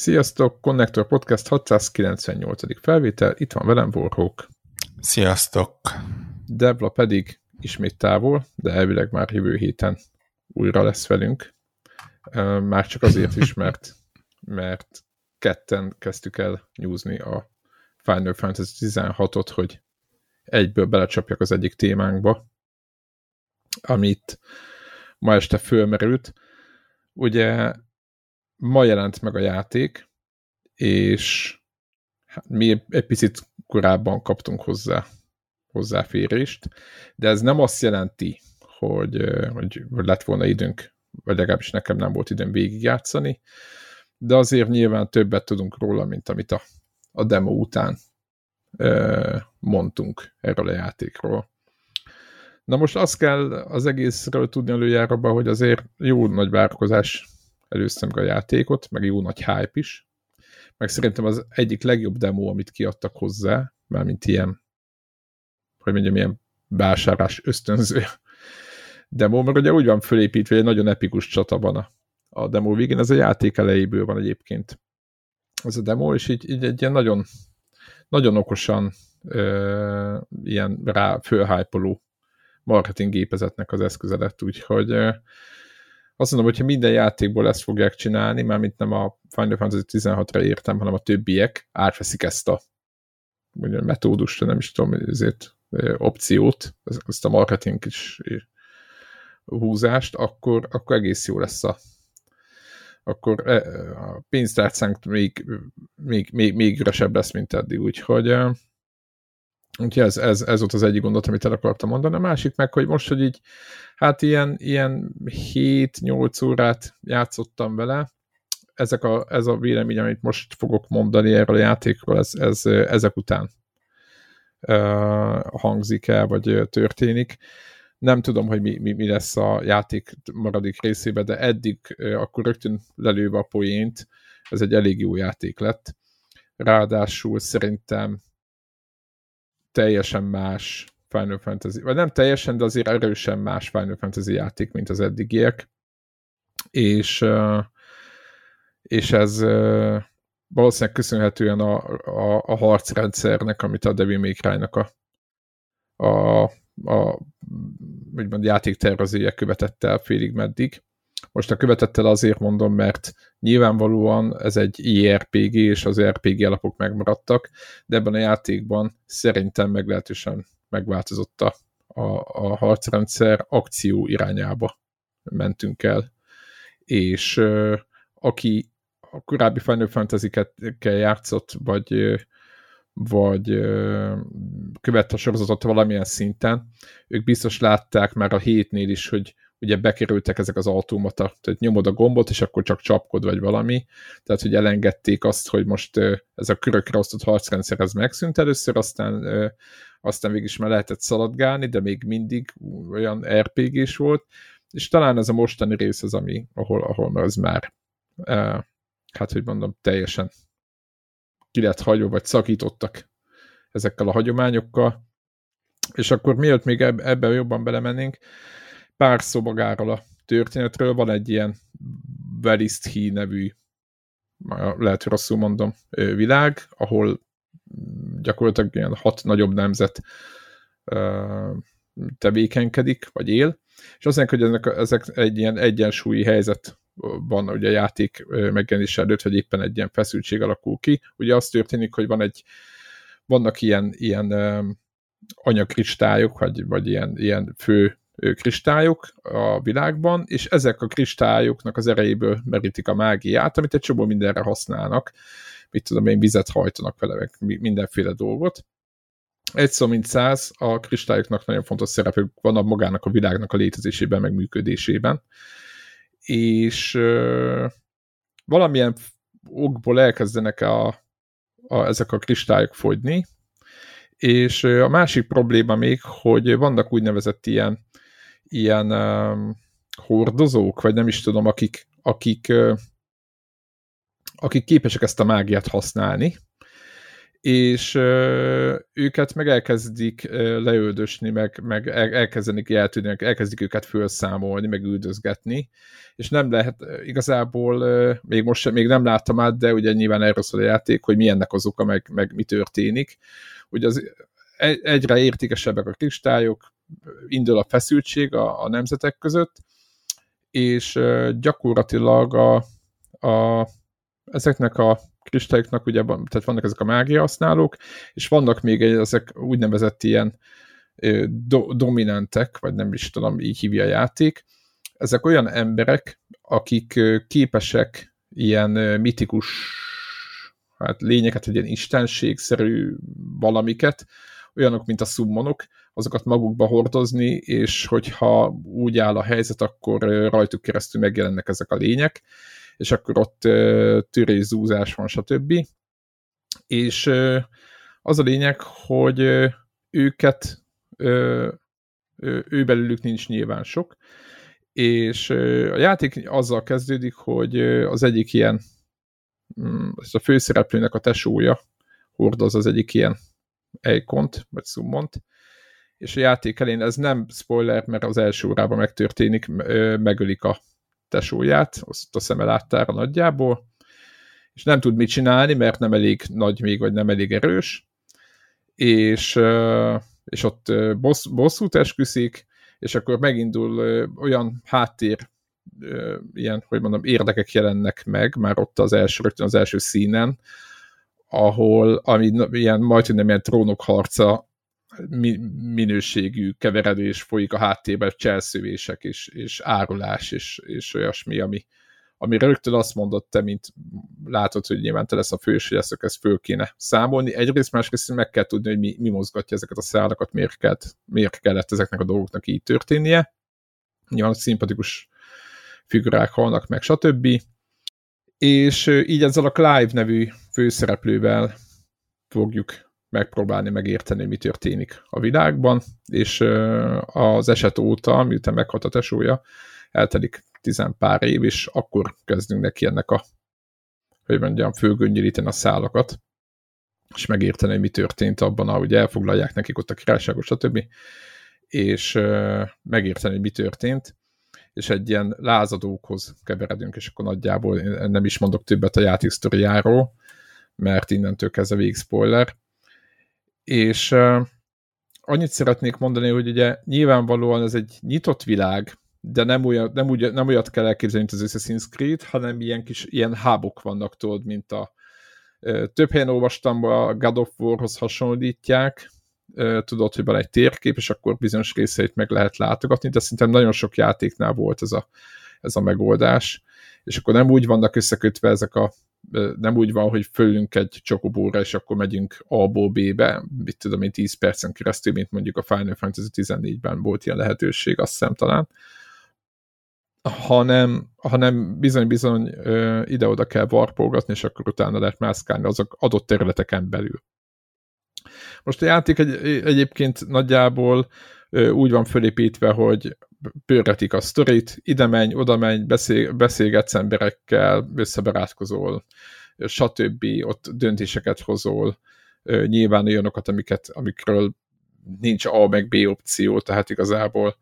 Sziasztok, Connector Podcast 698. felvétel, itt van velem Warhawk. Sziasztok. Debla pedig ismét távol, de elvileg már jövő héten újra lesz velünk. Már csak azért is, mert, mert ketten kezdtük el nyúzni a Final Fantasy 16-ot, hogy egyből belecsapjak az egyik témánkba, amit ma este fölmerült. Ugye ma jelent meg a játék, és hát mi egy picit korábban kaptunk hozzá hozzáférést, de ez nem azt jelenti, hogy, hogy lett volna időnk, vagy legalábbis nekem nem volt időm végigjátszani, de azért nyilván többet tudunk róla, mint amit a, a demo után mondtunk erről a játékról. Na most azt kell az egészről tudni előjáróban, hogy azért jó nagy várakozás előztem meg a játékot, meg jó nagy hype is, meg szerintem az egyik legjobb demo, amit kiadtak hozzá, mármint ilyen, hogy mondjam, ilyen vásárlás ösztönző demo, mert ugye úgy van fölépítve, hogy egy nagyon epikus csata van a, a demo végén, ez a játék elejéből van egyébként ez a demo, és így, így egy ilyen nagyon, nagyon okosan ö, ilyen rá fölhájpoló marketing gépezetnek az eszköze úgyhogy ö, azt mondom, hogyha minden játékból ezt fogják csinálni, már mint nem a Final Fantasy 16-ra értem, hanem a többiek átveszik ezt a mondjam, metódust, nem is tudom, ezért opciót, ezt a marketing is húzást, akkor, akkor egész jó lesz a akkor a pénztárcánk még, még, még, még üresebb lesz, mint eddig, úgyhogy Úgyhogy ez, ez, ez volt az egyik gondot, amit el akartam mondani. A másik meg, hogy most, hogy így, hát ilyen, ilyen 7-8 órát játszottam vele, ezek a, ez a vélemény, amit most fogok mondani erről a játékról, ez, ez ezek után uh, hangzik el, vagy történik. Nem tudom, hogy mi, mi, mi lesz a játék maradik részében, de eddig uh, akkor rögtön lelőve a poént, ez egy elég jó játék lett. Ráadásul szerintem teljesen más Final Fantasy, vagy nem teljesen, de azért erősen más Final Fantasy játék, mint az eddigiek. És, és ez valószínűleg köszönhetően a, a, a harcrendszernek, amit a Devil May Cry-nak a, a, a úgymond játéktervezője követett el félig meddig. Most a követettel azért mondom, mert nyilvánvalóan ez egy IRPG, és az RPG alapok megmaradtak, de ebben a játékban szerintem meglehetősen megváltozott a, a, a harcrendszer, akció irányába mentünk el. És uh, aki a korábbi Final Fantasy-kkel játszott, vagy, vagy követte a sorozatot valamilyen szinten, ők biztos látták már a hétnél is, hogy ugye bekerültek ezek az automata, tehát nyomod a gombot, és akkor csak csapkod, vagy valami, tehát hogy elengedték azt, hogy most ez a körökre osztott harcrendszer ez megszűnt először, aztán, aztán végig is már lehetett szaladgálni, de még mindig olyan RPG-s volt, és talán ez a mostani rész az, ami, ahol, ahol az már hát, hogy mondom, teljesen ki lett hagyva, vagy szakítottak ezekkel a hagyományokkal, és akkor miért még ebben jobban belemennénk, pár szobagáról a történetről, van egy ilyen Velisthi nevű, lehet, hogy rosszul mondom, világ, ahol gyakorlatilag ilyen hat nagyobb nemzet tevékenykedik, vagy él, és azt mondják, hogy ezek, ezek egy ilyen egyensúlyi helyzet van ugye a játék megjelenés előtt, vagy éppen egy ilyen feszültség alakul ki. Ugye az történik, hogy van egy, vannak ilyen, ilyen anyakristályok, vagy, vagy ilyen, ilyen fő kristályok a világban, és ezek a kristályoknak az erejéből merítik a mágiát, amit egy csomó mindenre használnak. Mit tudom én, vizet hajtanak vele, meg mindenféle dolgot. Egy szó mint száz, a kristályoknak nagyon fontos szerepük van a magának a világnak a létezésében, meg működésében. És ö, valamilyen okból elkezdenek a, a, ezek a kristályok fogyni, és a másik probléma még, hogy vannak úgynevezett ilyen ilyen um, hordozók, vagy nem is tudom, akik, akik, uh, akik képesek ezt a mágiát használni, és ö, őket meg elkezdik ö, leöldösni, meg, meg el, elkezdenik eltűnni, elkezdik őket felszámolni, meg üldözgetni, és nem lehet igazából, ö, még most még nem láttam át, de ugye nyilván erről szól a játék, hogy milyennek az oka, meg, meg mi történik. Ugye az, egyre értékesebbek a kristályok, indul a feszültség a, a nemzetek között, és gyakorlatilag a, a, ezeknek a kristályoknak ugye tehát vannak ezek a mágia használók, és vannak még ezek úgynevezett ilyen do, dominantek, vagy nem is tudom, így hívja a játék. Ezek olyan emberek, akik képesek ilyen mitikus hát lényeket, egy ilyen istenségszerű valamiket, olyanok, mint a szummonok, azokat magukba hordozni, és hogyha úgy áll a helyzet, akkor rajtuk keresztül megjelennek ezek a lények, és akkor ott törészúzás van, stb. És az a lényeg, hogy őket ő belőlük nincs nyilván sok, és a játék azzal kezdődik, hogy az egyik ilyen, mm, ez a főszereplőnek a tesója hordoz az egyik ilyen ejkont, vagy szummont, és a játék elén ez nem spoiler, mert az első órában megtörténik, megölik a tesóját, azt a szeme láttára nagyjából, és nem tud mit csinálni, mert nem elég nagy még, vagy nem elég erős, és, és ott bossz, bosszút esküszik, és akkor megindul olyan háttér, ilyen, hogy mondom, érdekek jelennek meg, már ott az első, rögtön az első színen, ahol, ami ilyen majdnem ilyen trónok harca minőségű keveredés folyik a háttérben, cselszövések és, és árulás és, és olyasmi, ami, ami rögtön azt mondott te, mint látod, hogy nyilván te lesz a fős, hogy ezt, ezt föl kéne számolni. Egyrészt, másrészt meg kell tudni, hogy mi, mi mozgatja ezeket a szálakat, miért kellett, miért kellett ezeknek a dolgoknak így történnie. Nyilván szimpatikus figurák halnak meg, stb. És így ezzel a Clive nevű főszereplővel fogjuk megpróbálni megérteni, mi történik a világban, és az eset óta, miután meghalt a tesója, eltelik tizen pár év, és akkor kezdünk neki ennek a, hogy mondjam, fölgöngyöríteni a szálakat, és megérteni, mi történt abban, ahogy elfoglalják nekik ott a királyságot, stb. És megérteni, hogy mi történt, és egy ilyen lázadókhoz keveredünk, és akkor nagyjából nem is mondok többet a játéksztoriáról, mert innentől kezdve végig spoiler, és uh, annyit szeretnék mondani, hogy ugye nyilvánvalóan ez egy nyitott világ, de nem, olyan, nem, úgy, nem olyat kell elképzelni, mint az Assassin's Creed, hanem ilyen kis ilyen hábok vannak, tudod, mint a több helyen olvastam, a God of War-hoz hasonlítják, tudod, hogy van egy térkép, és akkor bizonyos részeit meg lehet látogatni, de szerintem nagyon sok játéknál volt ez a, ez a megoldás, és akkor nem úgy vannak összekötve ezek a nem úgy van, hogy fölünk egy csokobóra, és akkor megyünk A-ból B-be, mit tudom én, 10 percen keresztül, mint mondjuk a Final Fantasy 14-ben volt ilyen lehetőség, azt hiszem talán, hanem, hanem bizony-bizony ide-oda kell varpolgatni, és akkor utána lehet mászkálni azok adott területeken belül. Most a játék egy, egyébként nagyjából úgy van fölépítve, hogy pörgetik a sztorit, ide menj, oda menj, beszél, beszélgetsz emberekkel, összebarátkozol, stb. Ott döntéseket hozol, nyilván olyanokat, amiket, amikről nincs A meg B opció, tehát igazából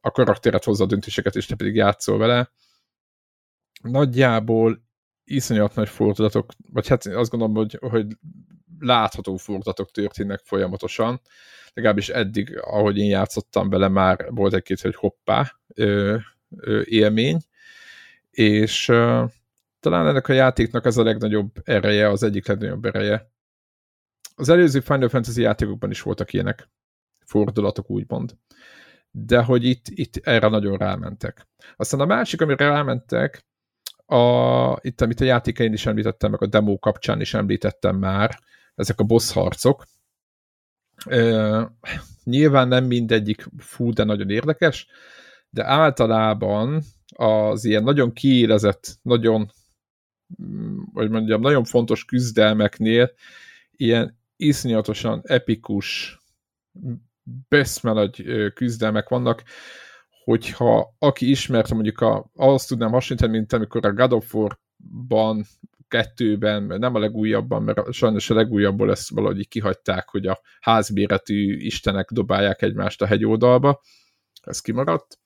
a karakteret hozza a döntéseket, és te pedig játszol vele. Nagyjából iszonyat nagy fordulatok, vagy hát azt gondolom, hogy, hogy látható fordulatok történnek folyamatosan, legalábbis eddig, ahogy én játszottam vele, már volt egy-két, hogy hoppá ö, ö, élmény, és ö, talán ennek a játéknak ez a legnagyobb ereje, az egyik legnagyobb ereje. Az előző Final Fantasy játékokban is voltak ilyenek fordulatok, úgymond. De hogy itt, itt erre nagyon rámentek. Aztán a másik, amire rámentek, a, itt, amit a játékain is említettem, meg a demo kapcsán is említettem már, ezek a boss harcok, nyilván nem mindegyik fú, de nagyon érdekes, de általában az ilyen nagyon kiélezett, nagyon, mm, hogy mondjam, nagyon fontos küzdelmeknél ilyen iszonyatosan epikus, beszmenagy küzdelmek vannak, hogyha aki ismerte mondjuk a, azt tudnám hasonlítani, mint amikor a God of War-ban kettőben, nem a legújabban, mert sajnos a legújabbból ezt valahogy kihagyták, hogy a házbéretű istenek dobálják egymást a hegyoldalba, ez kimaradt.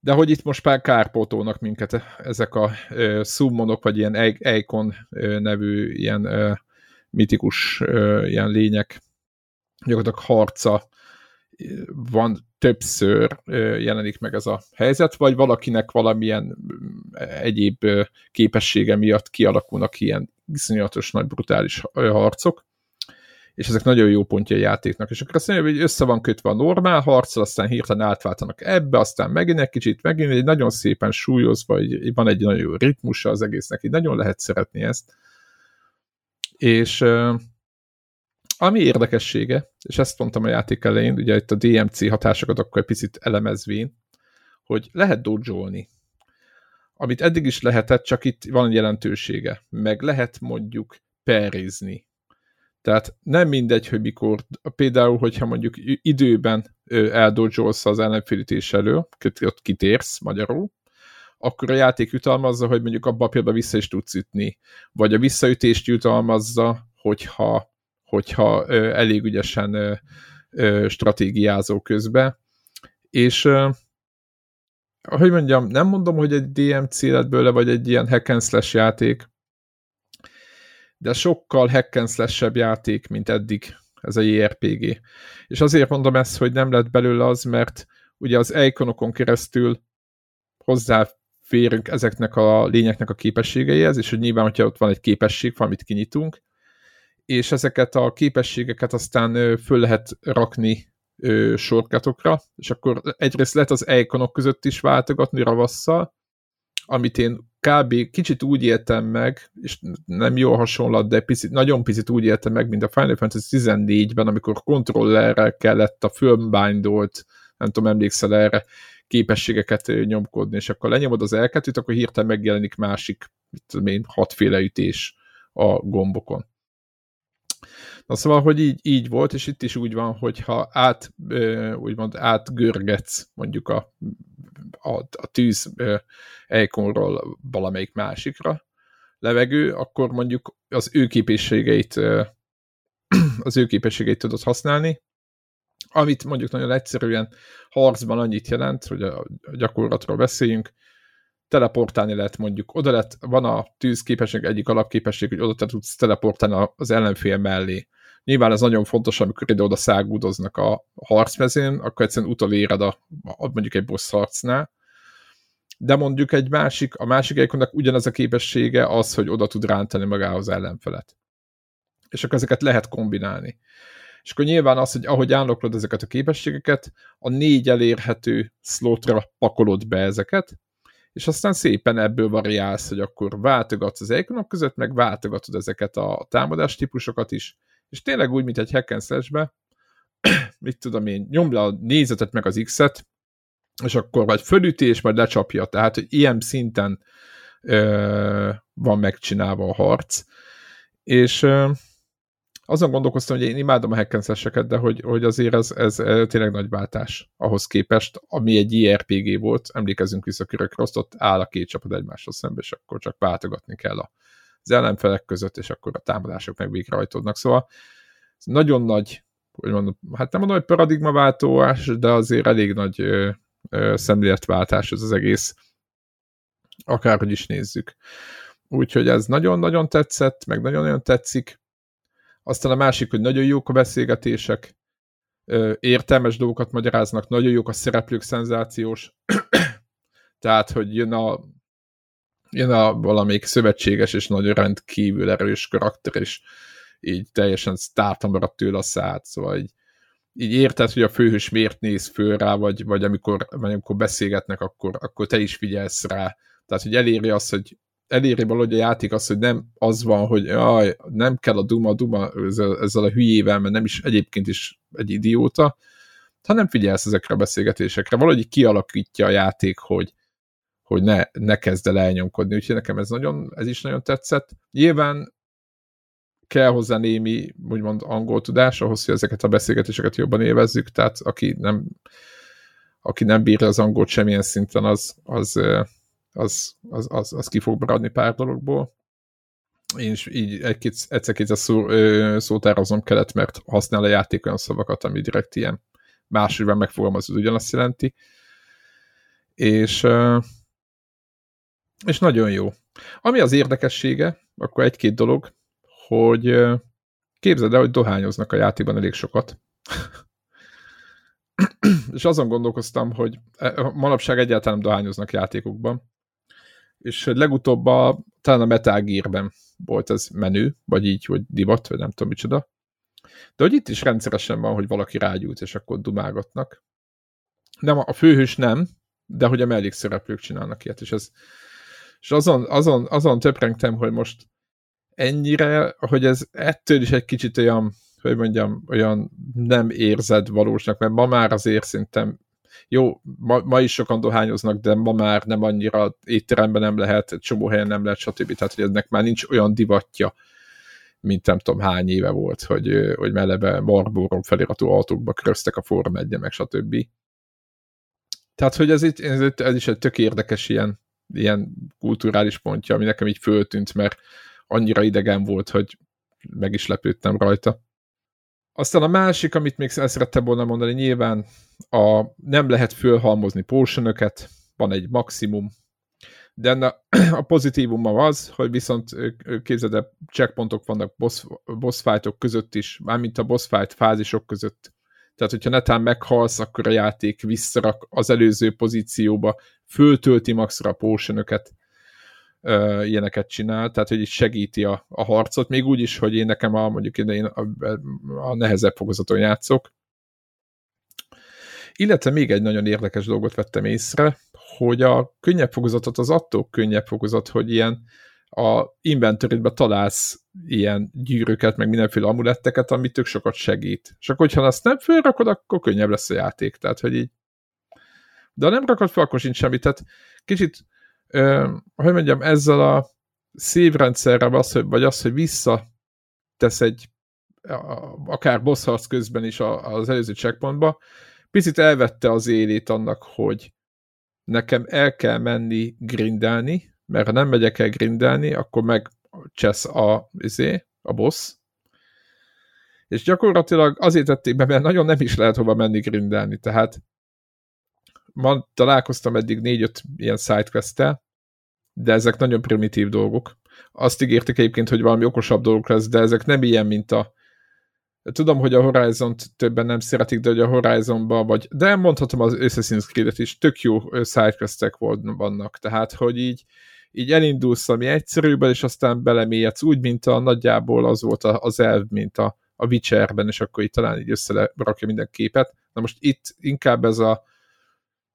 De hogy itt most már kárpótolnak minket ezek a uh, summonok, vagy ilyen Eikon nevű ilyen uh, mitikus uh, ilyen lények, gyakorlatilag harca van többször jelenik meg ez a helyzet, vagy valakinek valamilyen egyéb képessége miatt kialakulnak ilyen iszonyatos nagy brutális harcok, és ezek nagyon jó pontja a játéknak. És akkor azt mondja, hogy össze van kötve a normál harccal, aztán hirtelen átváltanak ebbe, aztán megint egy kicsit, megint egy nagyon szépen súlyozva, így van egy nagyon jó ritmusa az egésznek, így nagyon lehet szeretni ezt. És ami érdekessége, és ezt mondtam a játék elején, ugye itt a DMC hatásokat akkor egy picit elemezvén, hogy lehet dodge Amit eddig is lehetett, csak itt van jelentősége. Meg lehet mondjuk perizni. Tehát nem mindegy, hogy mikor, például, hogyha mondjuk időben eldodzsolsz az ellenfélítés elő, ott kitérsz magyarul, akkor a játék jutalmazza, hogy mondjuk abban a pillanatban vissza is tudsz ütni. Vagy a visszaütést jutalmazza, hogyha hogyha elég ügyesen stratégiázó közben. És hogy mondjam, nem mondom, hogy egy DMC lett bőle, vagy egy ilyen hack and slash játék, de sokkal hack and slash játék, mint eddig ez a JRPG. És azért mondom ezt, hogy nem lett belőle az, mert ugye az ikonokon keresztül hozzáférünk ezeknek a lényeknek a képességeihez, és hogy nyilván, hogyha ott van egy képesség, valamit kinyitunk, és ezeket a képességeket aztán föl lehet rakni sorkatokra, és akkor egyrészt lehet az ikonok között is váltogatni ravasszal, amit én kb. kicsit úgy éltem meg, és nem jó hasonlat, de picit, nagyon picit úgy éltem meg, mint a Final Fantasy 14-ben, amikor kontrollerrel kellett a filmbindolt, nem tudom, emlékszel erre, képességeket nyomkodni, és akkor lenyomod az elketűt, akkor hirtelen megjelenik másik, mit tudom én, hatféle ütés a gombokon. Na szóval, hogy így, így volt, és itt is úgy van, hogyha át, úgymond átgörgetsz mondjuk a, a, a tűz ikonról valamelyik másikra levegő, akkor mondjuk az ő képességeit az ő képességeit tudod használni, amit mondjuk nagyon egyszerűen harcban annyit jelent, hogy a gyakorlatról beszéljünk, teleportálni lehet mondjuk, oda lett, van a tűz képesség egyik alapképesség, hogy oda te tudsz teleportálni az ellenfél mellé. Nyilván ez nagyon fontos, amikor ide-oda szágúdoznak a harcmezén, akkor egyszerűen utoléred a, mondjuk egy boss harcnál, de mondjuk egy másik, a másik ikonnak ugyanaz a képessége az, hogy oda tud rántani magához ellenfelet. És akkor ezeket lehet kombinálni. És akkor nyilván az, hogy ahogy álloklod ezeket a képességeket, a négy elérhető slotra pakolod be ezeket, és aztán szépen ebből variálsz, hogy akkor váltogatsz az ikonok között, meg váltogatod ezeket a támadás típusokat is, és tényleg úgy, mint egy hack and slash mit tudom én, nyomd le a nézetet meg az X-et, és akkor vagy fölütés, vagy lecsapja, tehát hogy ilyen szinten ö, van megcsinálva a harc, és ö, azon gondolkoztam, hogy én imádom a hack de hogy, hogy azért ez, ez tényleg nagy váltás ahhoz képest, ami egy IRPG volt, emlékezünk vissza Körök ott áll a két csapat egymáshoz szembe, és akkor csak váltogatni kell az ellenfelek között, és akkor a támadások meg végrehajtódnak. Szóval ez nagyon nagy, hogy mondom, hát nem mondom, hogy paradigmaváltós, de azért elég nagy ö, ö, szemléletváltás ez az egész, akárhogy is nézzük. Úgyhogy ez nagyon-nagyon tetszett, meg nagyon-nagyon tetszik. Aztán a másik, hogy nagyon jók a beszélgetések, értelmes dolgokat magyaráznak, nagyon jók a szereplők, szenzációs. Tehát, hogy jön a, jön a valamelyik szövetséges és nagyon rendkívül erős karakter, és így teljesen sztárta maradt tőle a szád, szóval így, így érted, hogy a főhős miért néz föl rá, vagy, vagy amikor, vagy amikor beszélgetnek, akkor, akkor te is figyelsz rá. Tehát, hogy eléri azt, hogy eléri valahogy a játék az, hogy nem az van, hogy jaj, nem kell a Duma, Duma ezzel, ezzel a hülyével, mert nem is egyébként is egy idióta, hanem figyelsz ezekre a beszélgetésekre. Valahogy kialakítja a játék, hogy, hogy ne, ne kezd el elnyomkodni. Úgyhogy nekem ez, nagyon, ez is nagyon tetszett. Nyilván kell hozzá némi, úgymond angol tudás, ahhoz, hogy ezeket a beszélgetéseket jobban élvezzük, tehát aki nem, aki nem bírja az angolt semmilyen szinten, az, az az, az, az, az ki fog maradni pár dologból. én is így egy egyszer-kétszer szó, szótározom kellett, mert használ a játék olyan szavakat, ami direkt ilyen máshogy megfogalmazod, ugyanazt jelenti. És, és nagyon jó. Ami az érdekessége, akkor egy-két dolog, hogy képzeld el, hogy dohányoznak a játékban elég sokat. és azon gondolkoztam, hogy e, manapság egyáltalán nem dohányoznak játékokban. És legutóbb a, talán a Metal Gear-ben volt ez menő, vagy így, hogy divat, vagy nem tudom micsoda. De hogy itt is rendszeresen van, hogy valaki rágyújt, és akkor dumálgatnak. Nem, a főhős nem, de hogy a mellékszereplők csinálnak ilyet, és ez és azon, azon, azon töprengtem, hogy most ennyire, hogy ez ettől is egy kicsit olyan, hogy mondjam, olyan nem érzed valósnak, mert ma már azért szerintem jó, ma, ma is sokan dohányoznak, de ma már nem annyira étteremben nem lehet, csomó helyen nem lehet, stb. Tehát, hogy ennek már nincs olyan divatja, mint nem tudom hány éve volt, hogy, hogy melebe Marlboro feliratú autókba köröztek a Form 1 meg stb. Tehát, hogy ez, itt, ez, ez is egy tök érdekes ilyen, ilyen kulturális pontja, ami nekem így föltűnt, mert annyira idegen volt, hogy meg is lepődtem rajta. Aztán a másik, amit még el szerettem volna mondani, nyilván a, nem lehet fölhalmozni potionöket, van egy maximum, de enne a pozitívuma az, hogy viszont képzeld el, checkpontok vannak boss, boss fightok között is, mármint a boss fight fázisok között. Tehát, hogyha netán meghalsz, akkor a játék visszarak az előző pozícióba, föltölti maxra a potionöket, ilyeneket csinál, tehát hogy segíti a, a harcot, még úgy is, hogy én nekem a, mondjuk én a, a nehezebb fokozaton játszok. Illetve még egy nagyon érdekes dolgot vettem észre, hogy a könnyebb fokozatot az attól könnyebb fokozat, hogy ilyen a inventory találsz ilyen gyűrűket, meg mindenféle amuletteket, ami tök sokat segít. És akkor, hogyha azt nem fölrakod, akkor könnyebb lesz a játék. Tehát, hogy így de ha nem rakod fel, akkor sincs semmi. Tehát kicsit hogy mondjam, ezzel a szévrendszerrel, az, hogy, vagy az, hogy vissza tesz egy akár boss harc közben is az előző checkpointba, picit elvette az élét annak, hogy nekem el kell menni grindelni, mert ha nem megyek el grindelni, akkor meg csesz a, izé, a boss, és gyakorlatilag azért tették be, mert nagyon nem is lehet hova menni grindelni, tehát ma találkoztam eddig négy-öt ilyen sidequest de ezek nagyon primitív dolgok. Azt ígértek egyébként, hogy valami okosabb dolog lesz, de ezek nem ilyen, mint a Tudom, hogy a Horizon-t többen nem szeretik, de hogy a Horizon-ban vagy, de mondhatom az Assassin's Creed-et is, tök jó sidequestek vannak, tehát, hogy így, így elindulsz ami egyszerűbben, és aztán belemélyedsz úgy, mint a nagyjából az volt az elv, mint a, a Witcherben, és akkor itt talán így összerakja minden képet. Na most itt inkább ez a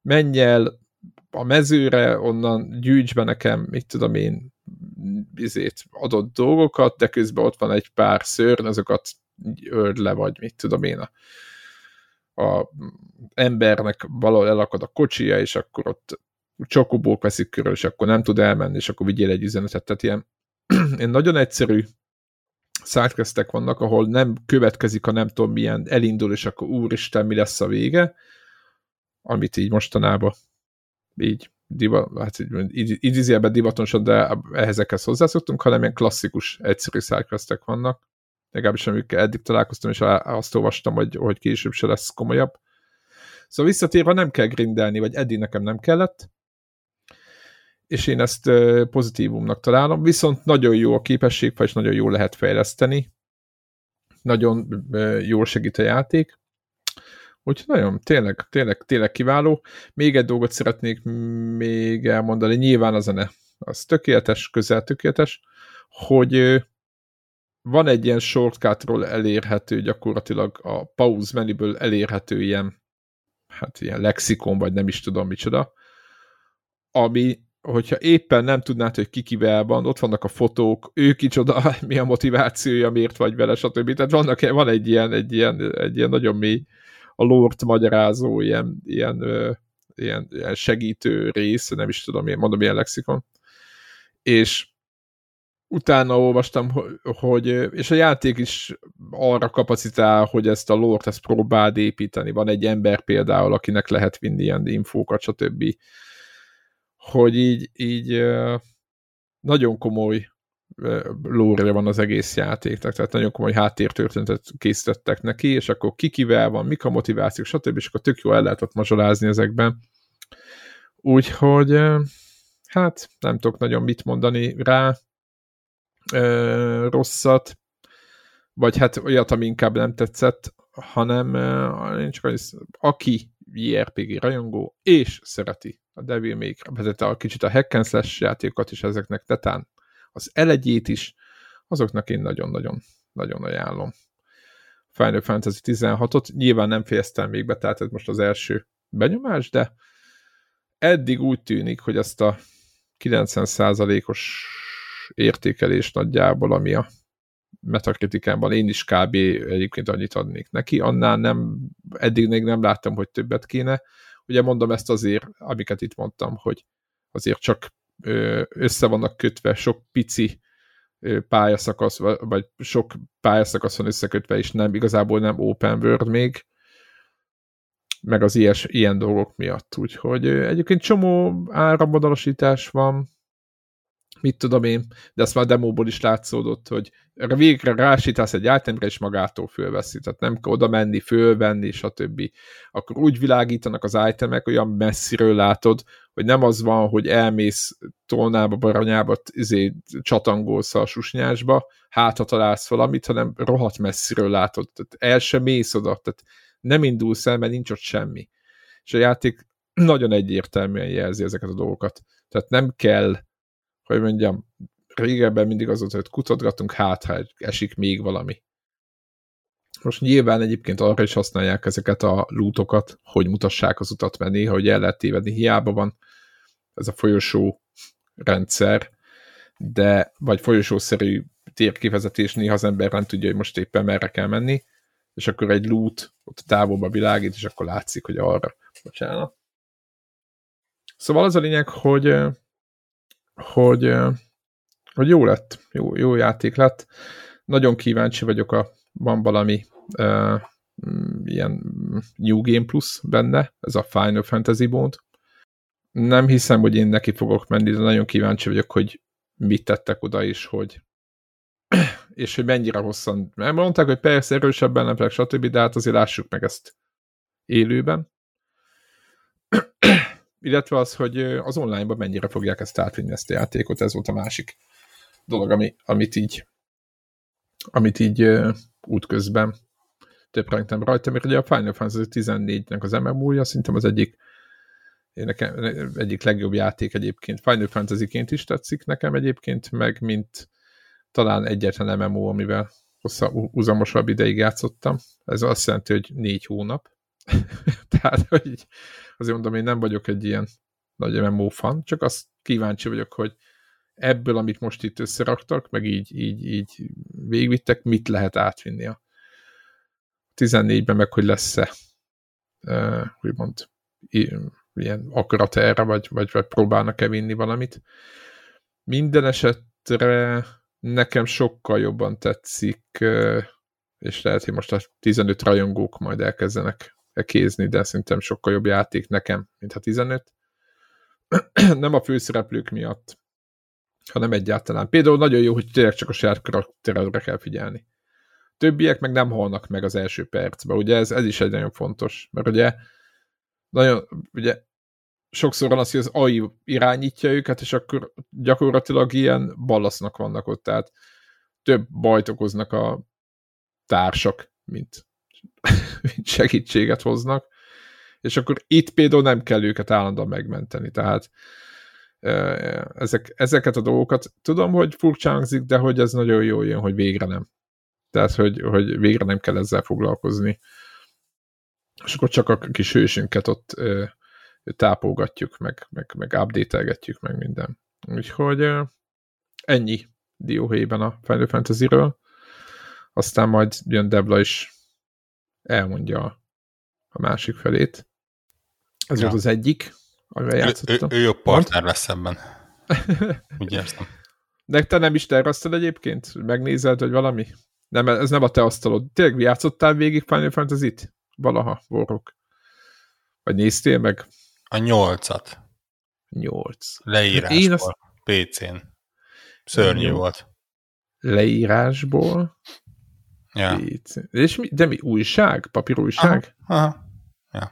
menj el a mezőre, onnan gyűjts be nekem, mit tudom én, bizét adott dolgokat, de közben ott van egy pár szörny, azokat öld le, vagy mit tudom én, a, a embernek valahol elakad a kocsia, és akkor ott csokobók veszik körül, és akkor nem tud elmenni, és akkor vigyél egy üzenetet. Tehát ilyen, ilyen nagyon egyszerű sidequestek vannak, ahol nem következik a nem tudom milyen, elindul, és akkor úristen, mi lesz a vége, amit így mostanában így diva, hát így, idézőjelben divatosan, de ehhezekhez hozzászoktunk, hanem ilyen klasszikus, egyszerű sidequestek vannak. Legalábbis amikkel eddig találkoztam, és azt olvastam, hogy, hogy később se lesz komolyabb. Szóval visszatérve nem kell grindelni, vagy eddig nekem nem kellett, és én ezt pozitívumnak találom, viszont nagyon jó a képesség, és nagyon jó lehet fejleszteni, nagyon jól segít a játék, Úgyhogy nagyon, tényleg, tényleg, tényleg kiváló. Még egy dolgot szeretnék még elmondani, nyilván a zene, az tökéletes, közel tökéletes, hogy van egy ilyen shortcutról elérhető, gyakorlatilag a pause menüből elérhető ilyen, hát ilyen lexikon, vagy nem is tudom micsoda, ami, hogyha éppen nem tudnád, hogy ki van, ott vannak a fotók, ő kicsoda, mi a motivációja, miért vagy vele, stb. Tehát vannak, van egy ilyen, egy ilyen, egy ilyen nagyon mély a lort magyarázó ilyen, ilyen, ilyen, ilyen segítő rész, nem is tudom, én mondom, ilyen lexikon. És utána olvastam, hogy, és a játék is arra kapacitál, hogy ezt a lort ezt próbáld építeni. Van egy ember például, akinek lehet vinni ilyen infókat, stb. Hogy így, így nagyon komoly lóra van az egész játéknak, tehát nagyon komoly háttértörténetet készítettek neki, és akkor kikivel van, mik a motivációk, stb. és akkor tök jó el lehet ott mazsolázni ezekben. Úgyhogy hát nem tudok nagyon mit mondani rá, rosszat, vagy hát olyat, ami inkább nem tetszett, hanem én csak az, aki JRPG rajongó, és szereti a Devil May Cry, a kicsit a hack and slash játékokat is ezeknek tetán, az elegyét is, azoknak én nagyon-nagyon nagyon ajánlom. Final Fantasy 16-ot, nyilván nem fejeztem még be, tehát ez most az első benyomás, de eddig úgy tűnik, hogy ezt a 90%-os értékelés nagyjából, ami a metakritikában én is kb. egyébként annyit adnék neki, annál nem, eddig még nem láttam, hogy többet kéne. Ugye mondom ezt azért, amiket itt mondtam, hogy azért csak össze vannak kötve sok pici pályaszakasz, vagy sok pályaszakasz van összekötve, és nem, igazából nem open world még, meg az ilyes, ilyen dolgok miatt. Úgyhogy egyébként csomó áramvonalasítás van, mit tudom én, de ezt már demóból is látszódott, hogy végre rásítasz egy itemre, és magától fölveszi, tehát nem kell oda menni, fölvenni, stb. Akkor úgy világítanak az itemek, olyan messziről látod, hogy nem az van, hogy elmész tolnába, baranyába, izé, csatangolsz a susnyásba, hát ha találsz valamit, hanem rohadt messziről látod, tehát el sem mész oda, tehát nem indulsz el, mert nincs ott semmi. És a játék nagyon egyértelműen jelzi ezeket a dolgokat. Tehát nem kell hogy mondjam, régebben mindig az volt, hogy kutatgatunk, hát ha esik még valami. Most nyilván egyébként arra is használják ezeket a lútokat, hogy mutassák az utat menni, hogy el lehet tévedni. Hiába van ez a folyosó rendszer, de vagy folyosószerű térkifezetés, néha az ember nem tudja, hogy most éppen merre kell menni, és akkor egy lút ott távolba világít, és akkor látszik, hogy arra. Bocsánat. Szóval az a lényeg, hogy hogy, hogy jó lett, jó, jó játék lett. Nagyon kíváncsi vagyok, a, van valami uh, ilyen New Game Plus benne, ez a Final Fantasy mód. Nem hiszem, hogy én neki fogok menni, de nagyon kíváncsi vagyok, hogy mit tettek oda is, hogy és hogy mennyire hosszan, mert mondták, hogy persze erősebben nem stb., de hát azért lássuk meg ezt élőben illetve az, hogy az online-ban mennyire fogják ezt átvinni ezt a játékot, ez volt a másik dolog, ami, amit így amit így uh, útközben töprengtem rajta, mert ugye a Final Fantasy 14-nek az MMO-ja szerintem az egyik nekem, egyik legjobb játék egyébként. Final Fantasy-ként is tetszik nekem egyébként, meg mint talán egyetlen MMO, amivel hosszabb, ideig játszottam. Ez azt jelenti, hogy négy hónap. Tehát, hogy azért mondom, én nem vagyok egy ilyen nagy MMO fan, csak azt kíváncsi vagyok, hogy ebből, amit most itt összeraktak, meg így, így, így végvittek, mit lehet átvinni a 14-ben, meg hogy lesz-e uh, úgymond ilyen akarat erre, vagy, vagy, vagy próbálnak-e vinni valamit. Minden esetre nekem sokkal jobban tetszik, és lehet, hogy most a 15 rajongók majd elkezdenek kézni, de szerintem sokkal jobb játék nekem, mint a 15. nem a főszereplők miatt, hanem egyáltalán. Például nagyon jó, hogy tényleg csak a saját karakteredre kell figyelni. Többiek meg nem halnak meg az első percben, ugye ez, ez is egy nagyon fontos, mert ugye nagyon, ugye sokszor van az, hogy az AI irányítja őket, és akkor gyakorlatilag ilyen ballasznak vannak ott, tehát több bajt okoznak a társak, mint segítséget hoznak, és akkor itt például nem kell őket állandóan megmenteni, tehát ezek, ezeket a dolgokat tudom, hogy furcsa de hogy ez nagyon jó jön, hogy végre nem. Tehát, hogy, hogy végre nem kell ezzel foglalkozni. És akkor csak a kis hősünket ott ö, tápolgatjuk, meg, meg, meg update meg minden. Úgyhogy ö, ennyi dióhéjben a Final Fantasy-ről. Aztán majd jön Debla is elmondja a másik felét. Ez ja. volt az egyik, amivel játszottam. Ő, ő, ő jobb partner lesz ebben. Úgy érzem. De te nem is tervezted egyébként? Megnézed, hogy valami? Nem, ez nem a te asztalod. Tényleg játszottál végig Final Fantasy-t? Valaha, vorok. Vagy néztél meg? A nyolcat. Nyolc. Leírásból. Én azt... PC-n. Szörnyű volt. leírásból. Ja. És mi, de mi, újság? Papírújság? Aha. Aha. Ja.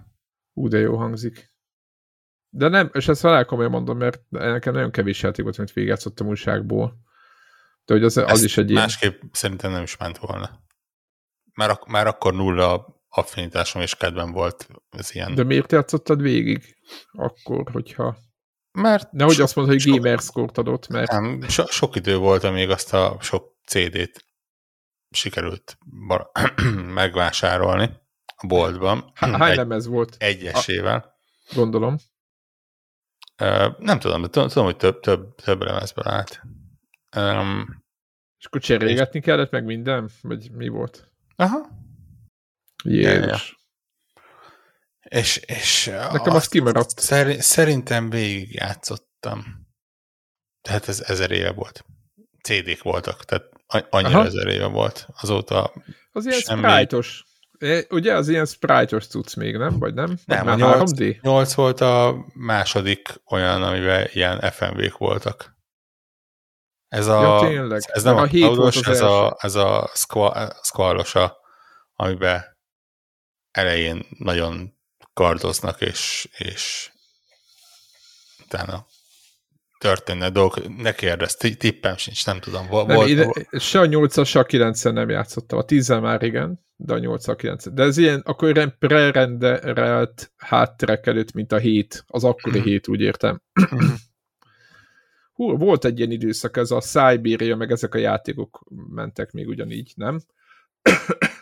Ú, de jó hangzik. De nem, és ezt velem komolyan mondom, mert nekem nagyon kevés játék volt, amit végigjátszottam újságból. De hogy az, az Ezt is egy ilyen... Másképp szerintem nem is ment volna. Már, ak- már akkor nulla affinitásom és kedvem volt ez ilyen. De miért játszottad végig? Akkor, hogyha... Mert Nehogy sok- azt mondod, hogy sok- gamerscore adott, mert... Nem, so, sok idő volt, amíg azt a sok CD-t sikerült bar- megvásárolni a boltban. Há- Hány Egy, lemez volt? egyesével. Gondolom. Ö, nem tudom, de tudom, hogy több, több, több lemezből állt. Um, És akkor cserélgetni kellett meg minden? Vagy mi volt? aha. Jézus. És, és Nekem az kimaradt. Szer, szerintem végig játszottam. Tehát ez ezer éve volt. CD-k voltak, tehát a- annyira Aha. ezer éve volt. Azóta Az ilyen Semmi. sprite-os. Ugye az ilyen sprite-os cucc még, nem? Vagy nem? Nem, Már a nyolc- 3D? 8 volt a második olyan, amiben ilyen FMV-k voltak. Ez a, Ja, tényleg. ez nem A a, cloudos, ez első. a, ez a squall, squallosa, amiben elején nagyon kardoznak, és, és utána történnek dolgok. Ne kérdezz, ti- tippem sincs, nem tudom. Vol, Nem, volt, ide, se a 8 se a 9 nem játszottam. A 10 már igen, de a 8 a 9 De ez ilyen, akkor ilyen prerenderelt hátterek előtt, mint a 7, az akkori Mhm. 7, úgy értem. Hú, volt egy ilyen időszak, ez a Siberia, meg ezek a játékok mentek még ugyanígy, nem?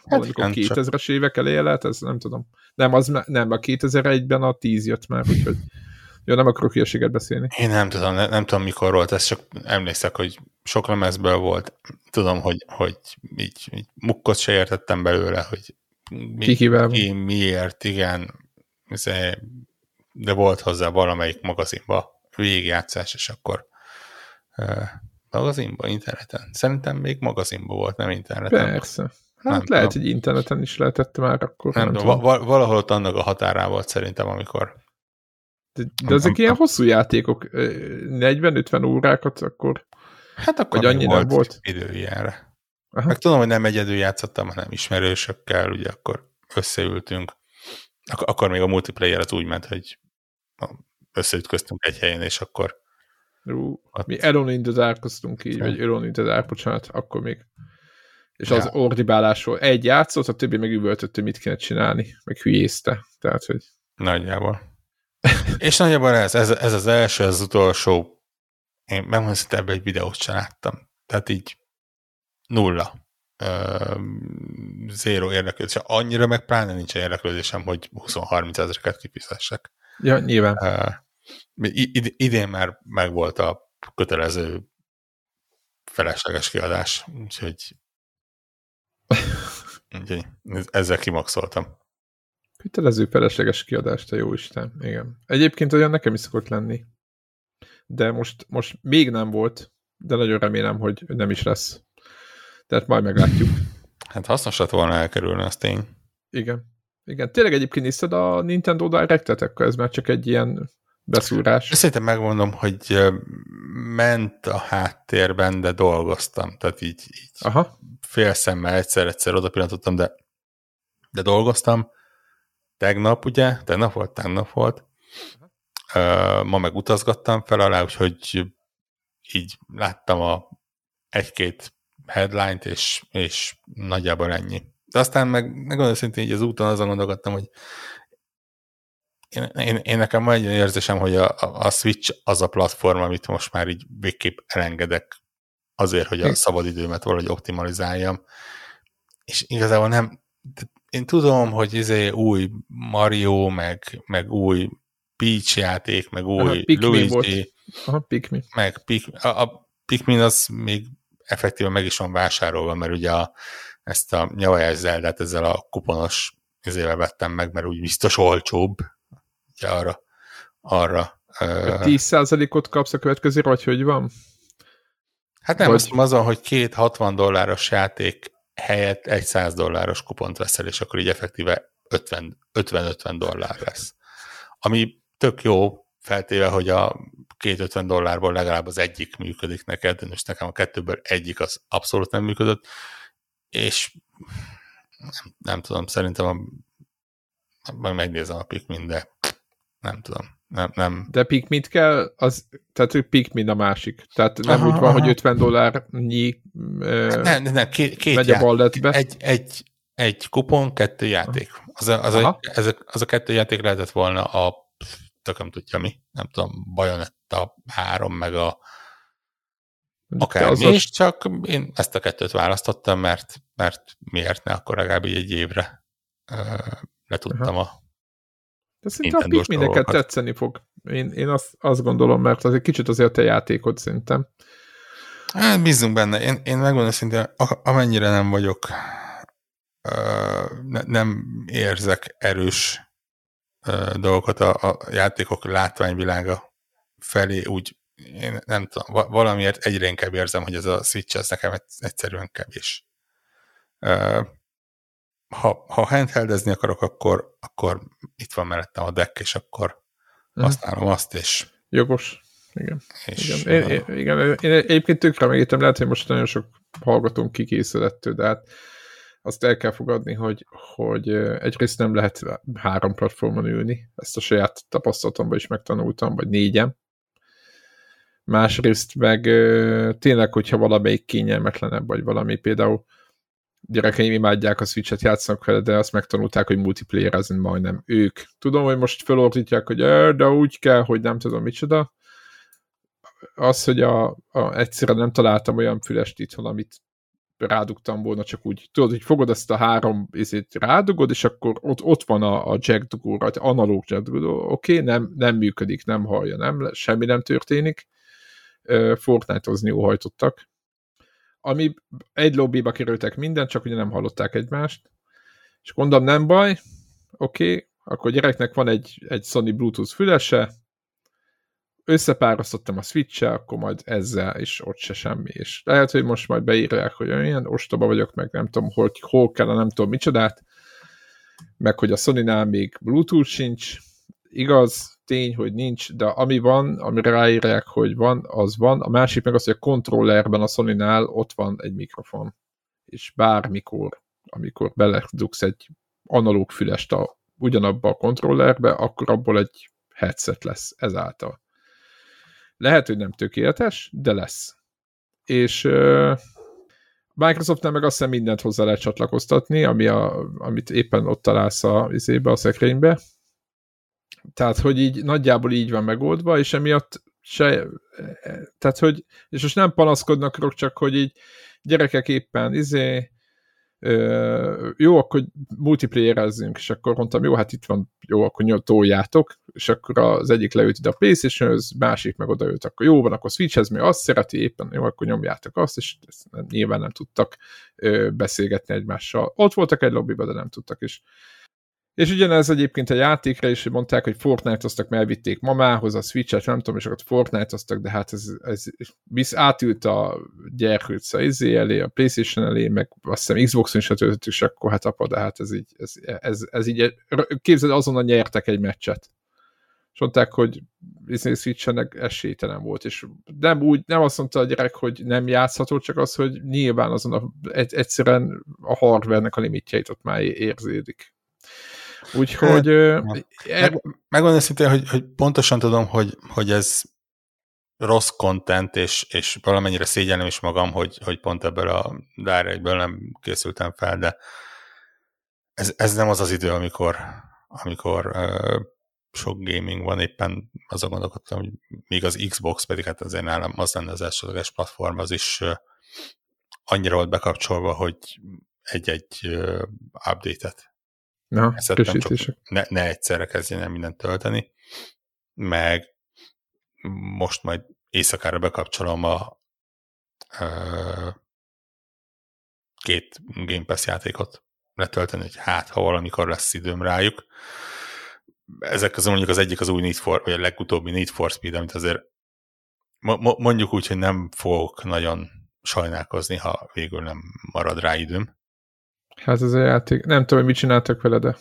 Hát csak- 2000-es évek eleje lehet, ez nem tudom. Nem, az nem, a 2001-ben a 10 jött már, úgyhogy jó, nem akarok hülyeséget beszélni. Én nem tudom, nem, nem tudom mikor volt ez, csak emlékszek, hogy sok lemezből volt. Tudom, hogy, hogy így, így mukkot se értettem belőle, hogy mi, Kikivel ki, miért, igen. Ez- De volt hozzá valamelyik magazinba végigjátszás, és akkor uh, magazinba, interneten? Szerintem még magazinba volt, nem interneten. Persze. Hát Nem lehet, tudom. hogy interneten is lehetett már akkor. Nem, Nem, nem tudom. va- va- valahol ott annak a határán volt szerintem, amikor De, ezek ilyen hosszú játékok, ö, 40-50 órákat, akkor hát akkor Vagy annyi nem volt, volt? idő ilyenre. Aha. Meg tudom, hogy nem egyedül játszottam, hanem ismerősökkel, ugye akkor összeültünk. Ak- akkor még a multiplayer az úgy ment, hogy összeütköztünk egy helyen, és akkor ú, Ott- mi Alone in the így, Ja. vagy Alone in the Dark, bocsánat, akkor még. És Ja. az ordibálásról egy játszott, a többi meg üvöltött, hogy mit kéne csinálni, meg hülyézte. Tehát, hogy nagyjából. És nagyjából ez, ez, ez az első, az utolsó. Én megmondom, hogy ebben egy videót sem láttam. Tehát így nulla. Ö, zéro érdeklődés. Annyira meg pláne nincs érdeklődésem, hogy 20-30 ezereket kifizessek. ja, nyilván. Uh, id- idén már megvolt a kötelező felesleges kiadás, úgyhogy, úgyhogy ezzel kimaxoltam. Kötelező felesleges kiadást, te jó Isten. Igen. Egyébként olyan nekem is szokott lenni. De most, most még nem volt, de nagyon remélem, hogy nem is lesz. Tehát majd meglátjuk. Hát hasznos lett volna elkerülni, az tény. Igen. Igen. Tényleg egyébként nézted a Nintendo akkor ez már csak egy ilyen beszúrás. Szerintem megmondom, hogy ment a háttérben, de dolgoztam. Tehát így, így Aha. fél szemmel egyszer-egyszer oda pillantottam, de, de dolgoztam. Tegnap, ugye? Tegnap volt? Tegnap volt. Uh, ma meg utazgattam fel alá, úgyhogy így láttam a egy-két headline-t, és, és nagyjából ennyi. De aztán meg, meg szintén így az úton azon gondolkodtam, hogy én, én, én nekem van egy érzésem, hogy a, a, Switch az a platform, amit most már így végképp elengedek azért, hogy a szabadidőmet valahogy optimalizáljam. És igazából nem, én tudom, hogy izé új Mario, meg, meg új Peach játék, meg új Aha, Pikmin Luigi, volt. Aha, Pikmin. meg Pik, a, a Pikmin az még effektíve meg is van vásárolva, mert ugye a, ezt a nyavajás Zeldát ezzel a kuponos izével vettem meg, mert úgy biztos olcsóbb. Ugye arra, arra. ö, 10%-ot kapsz a következőre, vagy hogy van? hát nem, vagy- azt azon, hogy két 60 dolláros játék helyett egy 100 dolláros kupont veszel, és akkor így effektíve 50 50-50 dollár lesz. Ami tök jó, feltéve, hogy a két 50 dollárból legalább az egyik működik neked, de most nekem a kettőből egyik az abszolút nem működött, és nem, nem tudom, szerintem a, majd megnézem a Pikmin, de nem tudom. Nem, nem. De Pikmin kell, az, tehát hogy Pikmin a másik. Tehát nem aha, úgy van, aha. hogy 50 dollárnyi nem, nem, nem, két, két megy a balletbe. Egy, egy, egy kupon, kettő játék. Az a, az, a, ez a, az a kettő játék lehetett volna a tököm tudja mi, nem tudom, Bajonetta 3, meg a akármi is, csak én ezt a kettőt választottam, mert, mert miért ne, akkor legalább egy évre uh, le tudtam Aha. a de szerintem a Pikmineket tetszeni fog. Én, én azt, azt gondolom, mert az egy kicsit azért a játékod szerintem. Hát bízunk benne. Én, én megmondom szintén, amennyire nem vagyok, ne, nem érzek erős dolgokat a, a játékok látványvilága felé, úgy én nem tudom, valamiért egyre inkább érzem, hogy ez a Switch ez nekem egyszerűen kevés. Ha, ha handheldezni akarok, akkor, akkor itt van mellettem a deck, és akkor mhm. használom azt, és... Jogos. Igen. És igen. Én, én, igen. Én egyébként tökre megértem, lehet, hogy most nagyon sok hallgatónk kikészülető, de hát azt el kell fogadni, hogy, hogy egyrészt nem lehet három platformon ülni, ezt a saját tapasztalatomban is megtanultam, vagy négyen. Másrészt meg tényleg, hogyha valamelyik kényelmetlenebb, vagy valami például gyerekeim imádják a Switch-et, játszanak vele, de azt megtanulták, hogy multiplayer az majdnem ők. Tudom, hogy most felordítják, hogy de úgy kell, hogy nem tudom micsoda. Az, hogy a, a, egyszerűen nem találtam olyan fülest itthon, amit rádugtam volna, csak úgy, tudod, hogy fogod ezt a három izét rádugod, és akkor ott, ott van a, a jack dugó, vagy analóg jack dugó, oké, nem, nem működik, nem hallja, nem, semmi nem történik. Fortnite-ozni óhajtottak. Ami egy lobbyba kerültek minden, csak ugye nem hallották egymást. És gondolom, nem baj, oké, okay, akkor gyereknek van egy, egy Sony Bluetooth fülese, összepárasztottam a switch akkor majd ezzel is ott se semmi. És lehet, hogy most majd beírják, hogy olyan ostoba vagyok, meg nem tudom, hol, hol kell, nem tudom micsodát, meg hogy a Sony-nál még Bluetooth sincs, igaz, tény, hogy nincs, de ami van, amire ráírják, hogy van, az van. A másik meg az, hogy a kontrollerben a Sony-nál ott van egy mikrofon. És bármikor, amikor beledugsz egy analóg fülest a, ugyanabba a kontrollerbe, akkor abból egy headset lesz ezáltal. Lehet, hogy nem tökéletes, de lesz. És uh, Microsoftnál meg azt hiszem mindent hozzá lehet csatlakoztatni, ami a, amit éppen ott találsz a, izébe, a szekrénybe. Tehát, hogy így nagyjából így van megoldva, és emiatt se, tehát, hogy, és most nem panaszkodnak, csak hogy így gyerekek éppen izé, jó, akkor multiplayerezzünk, és akkor mondtam, jó, hát itt van, jó, akkor toljátok, és akkor az egyik leült ide a playstation az másik meg odaült, akkor jó van, akkor Switchhez mi azt szereti, éppen jó, akkor nyomjátok azt, és ezt nem, nyilván nem tudtak ö, beszélgetni egymással. Ott voltak egy lobbyban, de nem tudtak, és és ugyanez egyébként a játékra is mondták, hogy Fortnite-oztak, mert elvitték mamához a Switch-et, nem tudom, és akkor Fortnite-oztak, de hát ez, ez visz átült a gyerkőc a izé elé, a Playstation elé, meg azt hiszem Xbox-on is töltött, és akkor hát apa, de hát ez így, ez, ez, ez így, képzeld, azonnal nyertek egy meccset. És mondták, hogy Disney Switch-ennek esélytelen volt, és nem úgy, nem azt mondta a gyerek, hogy nem játszható, csak az, hogy nyilván azon a, egy, egyszerűen a hardware-nek a limitjeit ott már érződik. Úgyhogy... Hát, Meg, megmondom szintén, hogy, hogy pontosan tudom, hogy, hogy ez rossz content, és, és valamennyire szégyellem is magam, hogy, hogy pont ebből a direct nem készültem fel, de ez, ez nem az az idő, amikor, amikor uh, sok gaming van, éppen azon gondolkodtam, hogy még az Xbox pedig hát azért nálam az lenne az elsődleges platform, az is uh, annyira volt bekapcsolva, hogy egy-egy uh, update-et Na, csak ne, ne egyszerre kezdjen el mindent tölteni, meg most majd éjszakára bekapcsolom a uh, két Game Pass játékot letölteni, hogy hát, ha valamikor lesz időm rájuk. Ezek közül mondjuk az egyik az új Need for, vagy a legutóbbi Need for Speed, amit azért mondjuk úgy, hogy nem fogok nagyon sajnálkozni, ha végül nem marad rá időm. Hát ez a játék, nem tudom, hogy mit csináltak vele, de...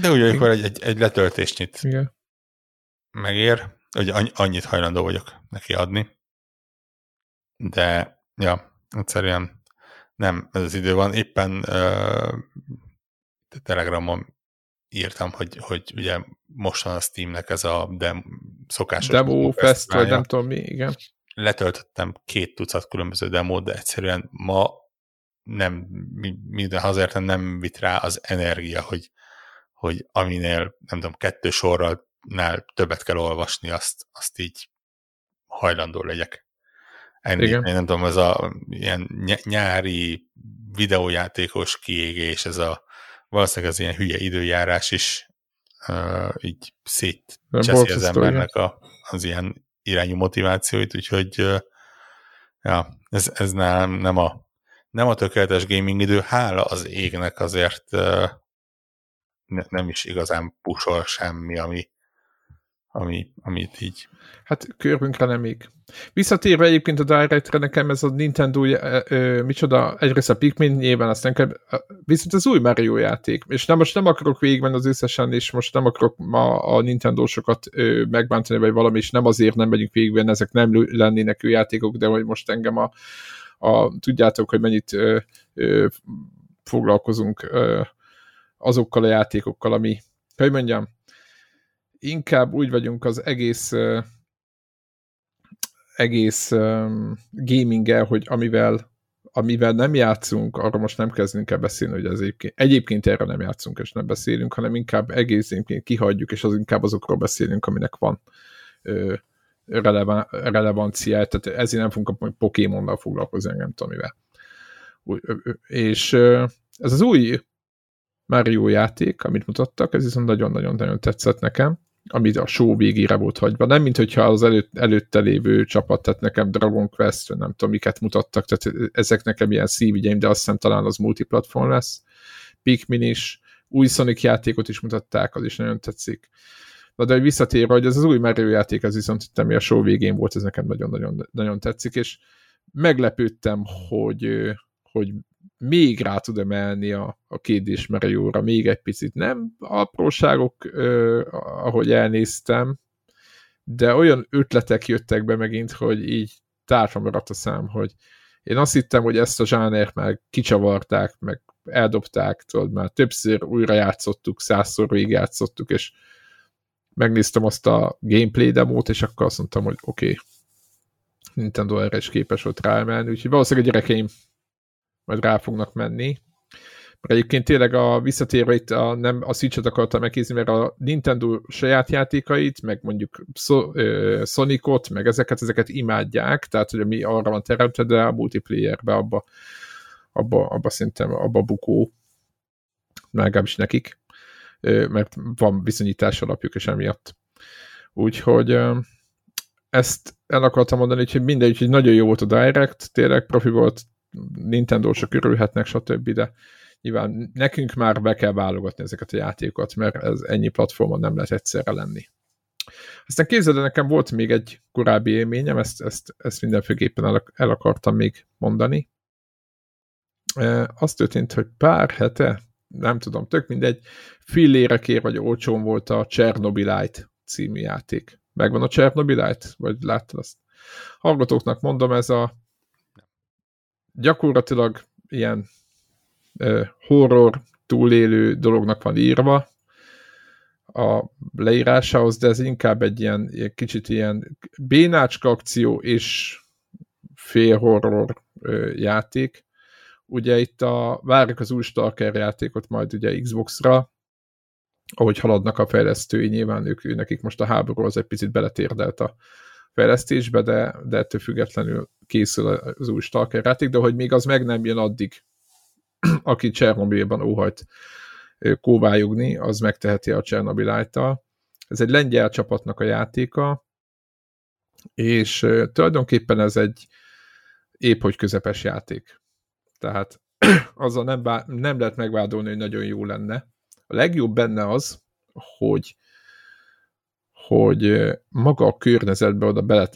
De ugye, amikor egy, egy, egy letöltésnyit Igen. megér, hogy annyit hajlandó vagyok neki adni. De, ja, egyszerűen nem ez az idő van. Éppen uh, Telegramon írtam, hogy, hogy ugye mostan a Steamnek ez a dem, szokásos Demo Fest, vagy nem tudom mi, igen. Letöltöttem két tucat különböző demót, de egyszerűen ma nem, minden azért nem vit rá az energia, hogy, hogy aminél, nem tudom, kettő sorral nál többet kell olvasni, azt, azt így hajlandó legyek. Ennél, Igen. nem tudom, ez a ilyen nyári videójátékos kiégés, ez a valószínűleg az ilyen hülye időjárás is uh, így szétcseszi az embernek a, az ilyen irányú motivációit, úgyhogy uh, ja, ez, ez nem, nem, a, nem a tökéletes gaming idő, hála az égnek azért ne, nem is igazán pusol semmi, ami, ami, amit így... Hát körünkre nem még. Visszatérve egyébként a Directre, nekem ez a Nintendo, ö, ö, micsoda, egyrészt a Pikmin nyilván, aztán kell, viszont az új Mario játék, és nem, most nem akarok végigmenni az összesen, és most nem akarok ma a Nintendo-sokat ö, megbántani, vagy valami, és nem azért nem megyünk végig, mert ezek nem lennének ő játékok, de hogy most engem a, a tudjátok, hogy mennyit ö, ö, foglalkozunk ö, azokkal a játékokkal, ami, hogy mondjam, inkább úgy vagyunk az egész uh, egész um, gaminggel, hogy amivel amivel nem játszunk, arra most nem kezdünk el beszélni, hogy ez egyébként, egyébként erre nem játszunk és nem beszélünk, hanem inkább egészként kihagyjuk, és az inkább azokról beszélünk, aminek van ö, relevan, relevanciája, tehát ezért nem fogunk a Pokémonnal foglalkozni, nem tudom mivel. És ez az új Mario játék, amit mutattak, ez viszont nagyon-nagyon-nagyon tetszett nekem amit a show végére volt hagyva. Nem, mint hogyha az előtt, előtte lévő csapat, tehát nekem Dragon Quest, nem tudom, miket mutattak, tehát ezek nekem ilyen szívügyeim, de azt hiszem talán az multiplatform lesz. Pikmin is, új Sonic játékot is mutatták, az is nagyon tetszik. De visszatérve, hogy ez az új Mario játék, ez viszont itt, ami a show végén volt, ez nekem nagyon-nagyon nagyon tetszik, és meglepődtem, hogy, hogy még rá tud emelni a, a kérdés Mario-ra még egy picit. Nem apróságok, ö, ahogy elnéztem, de olyan ötletek jöttek be megint, hogy így tárfa maradt a szám, hogy én azt hittem, hogy ezt a zsánert már kicsavarták, meg eldobták, tudod, már többször újra játszottuk, százszor végigjátszottuk, és megnéztem azt a gameplay demót, és akkor azt mondtam, hogy oké, okay, Nintendo erre is képes volt ráemelni, úgyhogy valószínűleg a gyerekeim majd rá fognak menni. Mert egyébként tényleg a visszatérve itt a, nem a Switch-et akartam megkézni, mert a Nintendo saját játékait, meg mondjuk so, ö, Sonicot, meg ezeket, ezeket imádják, tehát hogy mi arra van teremtve, de a multiplayerbe abba, abba, abba szerintem abba bukó, legalábbis nekik, mert van bizonyítás alapjuk, és emiatt. Úgyhogy ezt el akartam mondani, hogy mindegy, hogy nagyon jó volt a Direct, tényleg profi volt, Nintendo-sok örülhetnek, stb., de nyilván nekünk már be kell válogatni ezeket a játékokat, mert ez ennyi platformon nem lehet egyszerre lenni. Aztán képzeld, nekem volt még egy korábbi élményem, ezt, ezt, ezt mindenféleképpen el, el akartam még mondani. E, azt történt, hogy pár hete, nem tudom, tök mindegy, fillérekért vagy olcsón volt a Chernobylite című játék. Megvan a Chernobylite? Vagy láttad azt? Hallgatóknak mondom, ez a gyakorlatilag ilyen uh, horror túlélő dolognak van írva a leírásához, de ez inkább egy ilyen, ilyen kicsit ilyen bénácska akció és fél horror uh, játék. Ugye itt a, várjuk az új Stalker játékot majd ugye Xbox-ra, ahogy haladnak a fejlesztői, nyilván ők, nekik most a háború az egy picit beletérdelt a fejlesztésbe, de, de ettől függetlenül készül az új Stalker játék, de hogy még az meg nem jön addig, aki Csernobylban óhajt kóvályogni, az megteheti a Csernobylite-tal. Ez egy lengyel csapatnak a játéka, és tulajdonképpen ez egy épp hogy közepes játék. Tehát azzal nem, bá- nem lehet megvádolni, hogy nagyon jó lenne. A legjobb benne az, hogy hogy maga a környezetbe oda bele,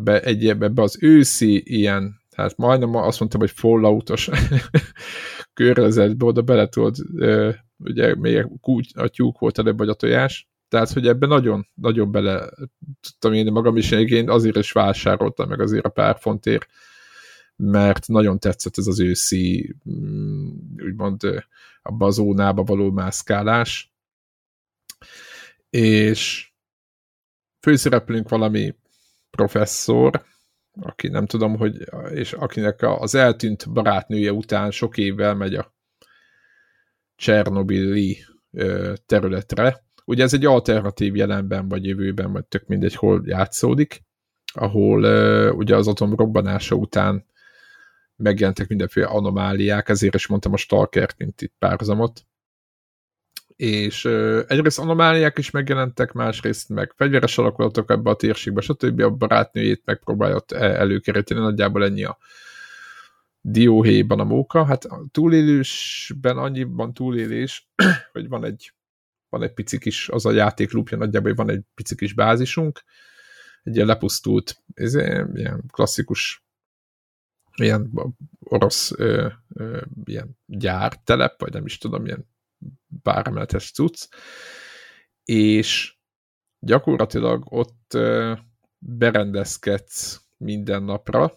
be, egy, ebbe az őszi ilyen, hát majdnem azt mondtam, hogy falloutos környezetbe oda bele tudod, ugye még a, tyúk volt előbb, vagy a tojás, Tehát, hogy ebben nagyon, nagyon bele tudtam én magam is, én azért is vásároltam meg azért a pár fontért, mert nagyon tetszett ez az őszi, mm, úgymond abba a zónába való mászkálás. És főszereplünk valami professzor, aki nem tudom, hogy, és akinek az eltűnt barátnője után sok évvel megy a Csernobili területre. Ugye ez egy alternatív jelenben, vagy jövőben, vagy tök mindegy, hol játszódik, ahol ugye az atom robbanása után megjelentek mindenféle anomáliák, ezért is mondtam a stalker mint itt párhuzamot. És egyrészt anomáliák is megjelentek, másrészt meg fegyveres alakulatok ebbe a térségbe, stb. A barátnőjét megpróbálja előkeríteni, nagyjából ennyi a dióhéjban a móka. Hát a túlélésben annyiban túlélés, hogy van egy, van egy pici kis, az a játék lúpja nagyjából, hogy van egy pici kis bázisunk, egy ilyen lepusztult, ez ilyen klasszikus ilyen orosz ö, ö, ilyen gyártelep, vagy nem is tudom, ilyen bármeletes cucc, és gyakorlatilag ott ö, berendezkedsz minden napra,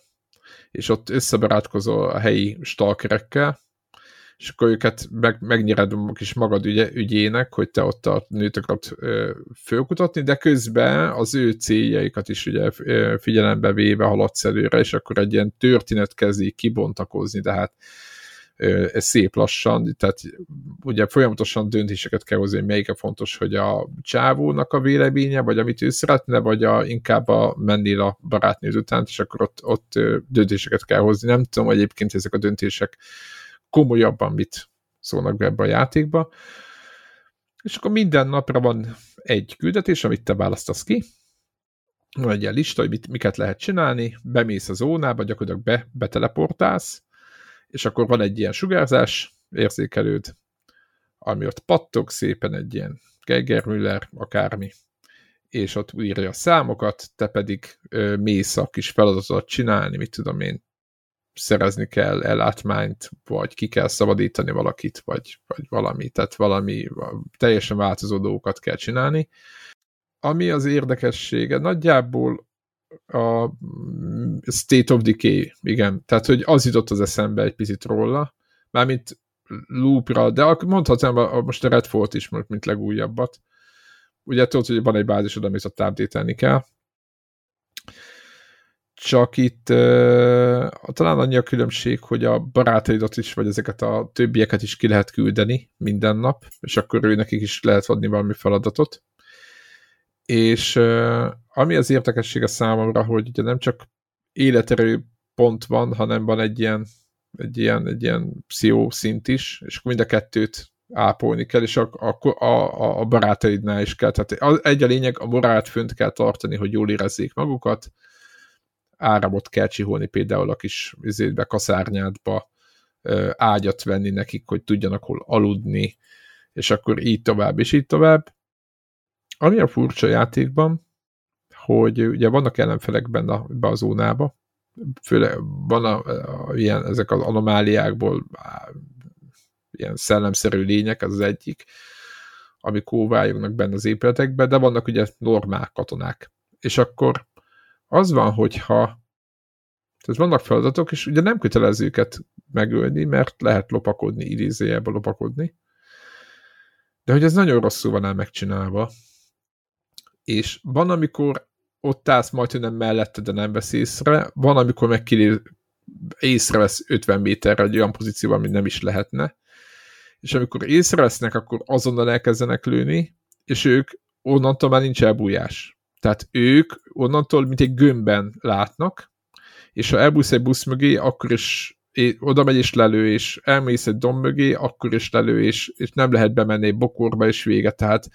és ott összebarátkozol a helyi stalkerekkel, és akkor őket meg, megnyered is magad ügye, ügyének, hogy te ott a nőt akarod fölkutatni, de közben az ő céljaikat is ugye figyelembe véve haladsz előre, és akkor egy ilyen történet kezdi kibontakozni, de hát ez szép lassan, tehát ugye folyamatosan döntéseket kell hozni, hogy melyik a fontos, hogy a csávónak a véleménye, vagy amit ő szeretne, vagy a, inkább a mennél a barátnőd után, és akkor ott, ott döntéseket kell hozni. Nem tudom, egyébként ezek a döntések komolyabban mit szólnak be ebbe a játékba. És akkor minden napra van egy küldetés, amit te választasz ki, van egy ilyen lista, hogy mit, miket lehet csinálni, bemész a zónába, gyakorlatilag be, beteleportálsz, és akkor van egy ilyen sugárzás érzékelőd, ami ott pattog szépen egy ilyen Geigermüller, akármi, és ott írja a számokat, te pedig ö, mész a kis feladatot csinálni, mit tudom én, szerezni kell ellátmányt, vagy ki kell szabadítani valakit, vagy, vagy valami, tehát valami teljesen változó dolgokat kell csinálni. Ami az érdekessége, nagyjából a State of Decay, igen, tehát hogy az jutott az eszembe egy picit róla, mármint loopra, de mondhatnám most a Redfall is, mint legújabbat. Ugye tudod, hogy van egy bázisod, amit ott kell, csak itt uh, talán annyi a különbség, hogy a barátaidat is, vagy ezeket a többieket is ki lehet küldeni minden nap, és akkor ő nekik is lehet adni valami feladatot. És uh, ami az érdekessége számomra, hogy ugye nem csak életerő pont van, hanem van egy ilyen, egy ilyen, egy ilyen pszichó szint is, és akkor mind a kettőt ápolni kell, és a, a, a, a barátaidnál is kell. Tehát egy a lényeg, a morált fönt kell tartani, hogy jól érezzék magukat, áramot kell csiholni például a kis üzétbe, kaszárnyádba, ágyat venni nekik, hogy tudjanak hol aludni, és akkor így tovább, és így tovább. Ami a furcsa játékban, hogy ugye vannak ellenfelek benne be a zónába, főleg van a, a, ilyen, ezek az anomáliákból á, ilyen szellemszerű lények, az az egyik, amik kóvályognak benne az épületekbe, de vannak ugye normál katonák. És akkor az van, hogyha tehát vannak feladatok, és ugye nem kötelező őket megölni, mert lehet lopakodni, idézőjelbe lopakodni. De hogy ez nagyon rosszul van el megcsinálva. És van, amikor ott állsz majd, hogy nem mellette, de nem vesz észre. Van, amikor meg észrevesz 50 méterre egy olyan pozícióban, amit nem is lehetne. És amikor észrevesznek, akkor azonnal elkezdenek lőni, és ők onnantól már nincs elbújás. Tehát ők onnantól, mint egy gömbben látnak, és ha elbújsz egy busz mögé, akkor is oda megy és lelő, és elmész egy domb mögé, akkor is lelő, és, és nem lehet bemenni egy bokorba, és vége. Tehát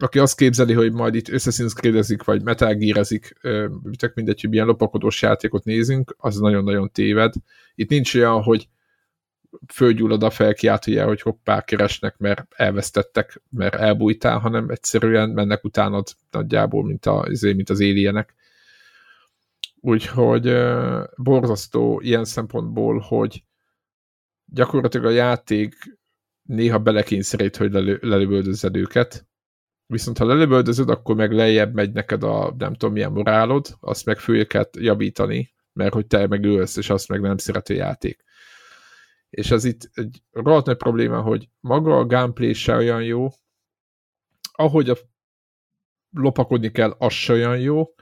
aki azt képzeli, hogy majd itt összeszínszkrédezik, vagy metalgírezik, tök mindegy, hogy milyen lopakodós játékot nézünk, az nagyon-nagyon téved. Itt nincs olyan, hogy fölgyullad a felkiáltójel, hogy hoppá, keresnek, mert elvesztettek, mert elbújtál, hanem egyszerűen mennek utánad nagyjából, mint, a, mint az éljenek. Úgyhogy borzasztó ilyen szempontból, hogy gyakorlatilag a játék néha belekényszerít, hogy lelő, őket, Viszont ha lelövöldözöd, akkor meg lejjebb megy neked a nem tudom milyen morálod, azt meg föl kell javítani, mert hogy te meg és azt meg nem szerető játék. És az itt egy rohadt nagy probléma, hogy maga a gameplay se olyan jó, ahogy a lopakodni kell, az se olyan jó,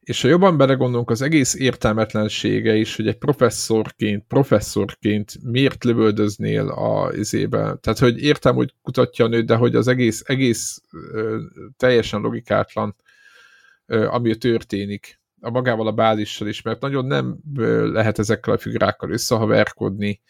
és ha jobban belegondolunk, az egész értelmetlensége is, hogy egy professzorként, professzorként miért lövöldöznél a izébe. Tehát, hogy értem, hogy kutatja a nőt, de hogy az egész, egész ö, teljesen logikátlan, ö, ami történik. A magával a bázissal is, mert nagyon nem lehet ezekkel a figurákkal összehaverkodni,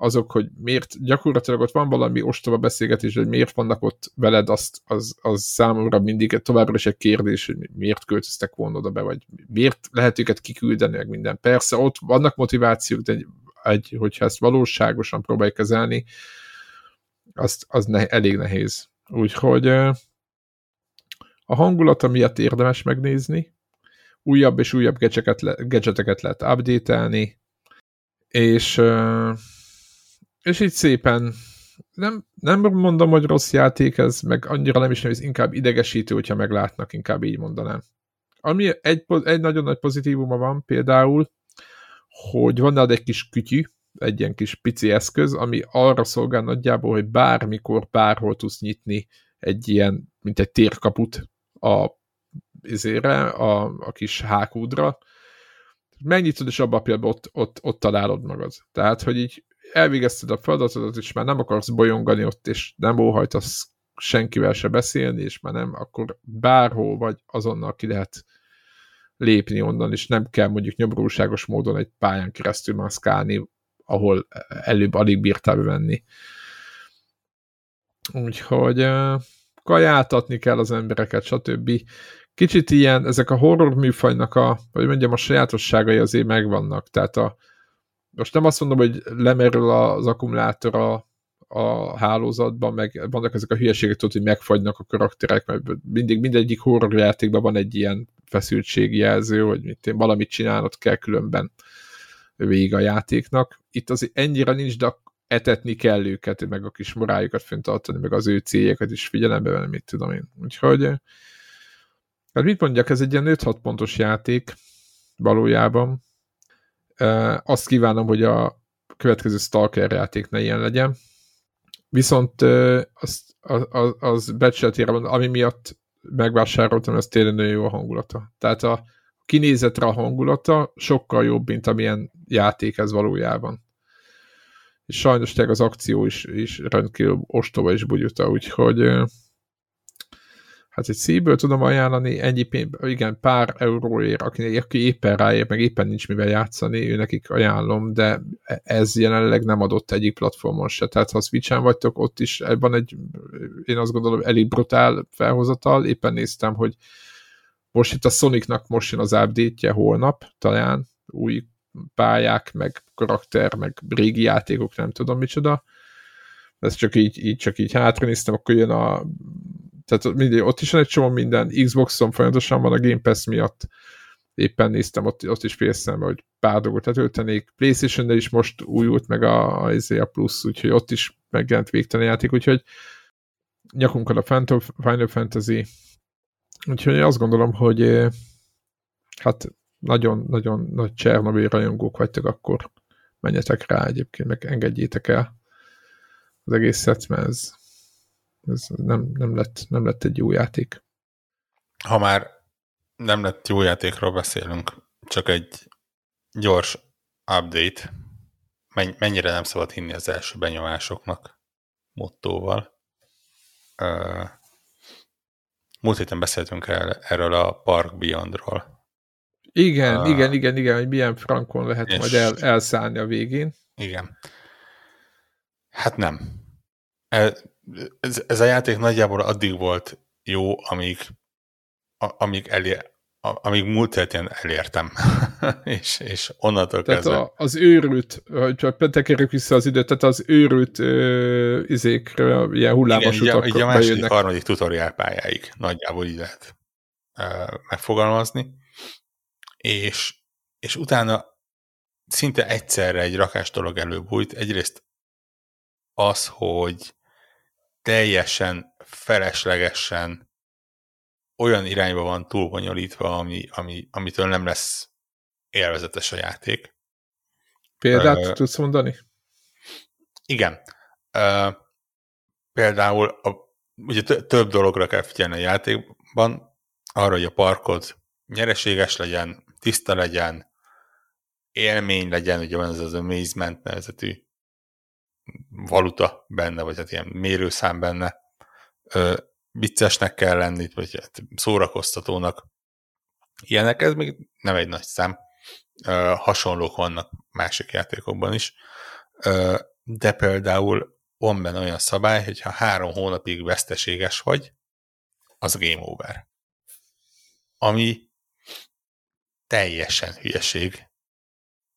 azok, hogy miért gyakorlatilag ott van valami ostoba beszélgetés, hogy miért vannak ott veled, azt, az, az számomra mindig továbbra is egy kérdés, hogy miért költöztek volna oda be, vagy miért lehet őket kiküldeni, meg minden. Persze ott vannak motivációk, de egy, egy, hogyha ezt valóságosan próbálj kezelni, azt, az ne, elég nehéz. Úgyhogy a hangulata miatt érdemes megnézni, újabb és újabb gadgeteket, lehet update és és így szépen nem, nem mondom, hogy rossz játék ez, meg annyira nem is nem, ez inkább idegesítő, hogyha meglátnak, inkább így mondanám. Ami egy, egy nagyon nagy pozitívuma van például, hogy van egy kis kütyű, egy ilyen kis pici eszköz, ami arra szolgál nagyjából, hogy bármikor, bárhol tudsz nyitni egy ilyen, mint egy térkaput a, izére, a, a kis hákúdra, megnyitod, és abban a pillanatban ott, ott, ott találod magad. Tehát, hogy így elvégezted a feladatodat, és már nem akarsz bolyongani ott, és nem óhajtasz senkivel se beszélni, és már nem, akkor bárhol vagy azonnal ki lehet lépni onnan, és nem kell mondjuk nyomorúságos módon egy pályán keresztül maszkálni, ahol előbb alig bírtál bevenni. Úgyhogy kajáltatni kell az embereket, stb. Kicsit ilyen, ezek a horror műfajnak a, vagy mondjam, a sajátosságai azért megvannak. Tehát a, most nem azt mondom, hogy lemerül az akkumulátor a, a hálózatban, meg vannak ezek a hülyeségek, tudod, hogy megfagynak a karakterek, mert mindig mindegyik horror játékban van egy ilyen feszültségjelző, hogy mit én, valamit csinálnod kell különben végig a játéknak. Itt azért ennyire nincs, de etetni kell őket, meg a kis morájukat fenntartani, meg az ő céljukat is figyelembe venni, mit tudom én. Úgyhogy hát mit mondjak, ez egy ilyen 5-6 pontos játék valójában, azt kívánom, hogy a következő Stalker játék ne ilyen legyen. Viszont az, az, az becsületére ami miatt megvásároltam, ez tényleg nagyon jó a hangulata. Tehát a kinézetre a hangulata sokkal jobb, mint amilyen játék ez valójában. És sajnos tényleg az akció is, is rendkívül ostoba és bugyuta, úgyhogy hát egy szívből tudom ajánlani, ennyi pénz, igen, pár euróért, aki, aki éppen ráér, meg éppen nincs mivel játszani, ő nekik ajánlom, de ez jelenleg nem adott egyik platformon se, tehát ha Switch-en vagytok, ott is van egy, én azt gondolom, elég brutál felhozatal, éppen néztem, hogy most itt a Sonicnak most jön az update holnap, talán új pályák, meg karakter, meg régi játékok, nem tudom micsoda, ez csak így, így csak így hátra néztem, akkor jön a tehát mindig, ott is van egy csomó minden, Xboxon folyamatosan van a Game Pass miatt, éppen néztem, ott, ott is félszem, hogy pár dolgot letöltenék. playstation is most újult meg a, a, a Plus, úgyhogy ott is megjelent végtelen játék, úgyhogy nyakunkon a Final Fantasy, úgyhogy azt gondolom, hogy eh, hát nagyon-nagyon nagy Csernobyl rajongók vagytok, akkor. Menjetek rá egyébként, meg engedjétek el az egészet, mert ez ez nem, nem, lett, nem lett egy jó játék. Ha már nem lett jó játékról beszélünk, csak egy gyors update. Mennyire nem szabad hinni az első benyomásoknak mottóval. Múlt héten beszéltünk el, erről a Park Beyondról. Igen, uh, igen, igen, igen, hogy milyen frankon lehet majd el, elszállni a végén. Igen. Hát nem. Ez, ez a játék nagyjából addig volt jó, amíg, a, amíg, elér, amíg múlt héten elértem. és, és onnantól tehát kezdve... A, az őrült, hogyha tekerjük vissza az időt, tehát az őrült ö, izékre, ilyen hullámos Igen, így a, így a második, bejönnek. harmadik tutoriál pályáig nagyjából így lehet ö, megfogalmazni. És, és utána szinte egyszerre egy rakás dolog előbújt. Egyrészt az, hogy teljesen feleslegesen olyan irányba van túlbonyolítva, ami, ami, amitől nem lesz élvezetes a játék. Példát uh, tudsz mondani? Igen. Uh, például a, ugye több dologra kell figyelni a játékban, arra, hogy a parkod nyereséges legyen, tiszta legyen, élmény legyen, ugye van ez az amazement nevezetű valuta benne, vagy hát ilyen mérőszám benne, ö, viccesnek kell lenni, vagy hát szórakoztatónak. Ilyenek, ez még nem egy nagy szám. Ö, hasonlók vannak másik játékokban is. Ö, de például van benne olyan szabály, hogy ha három hónapig veszteséges vagy, az game over. Ami teljesen hülyeség,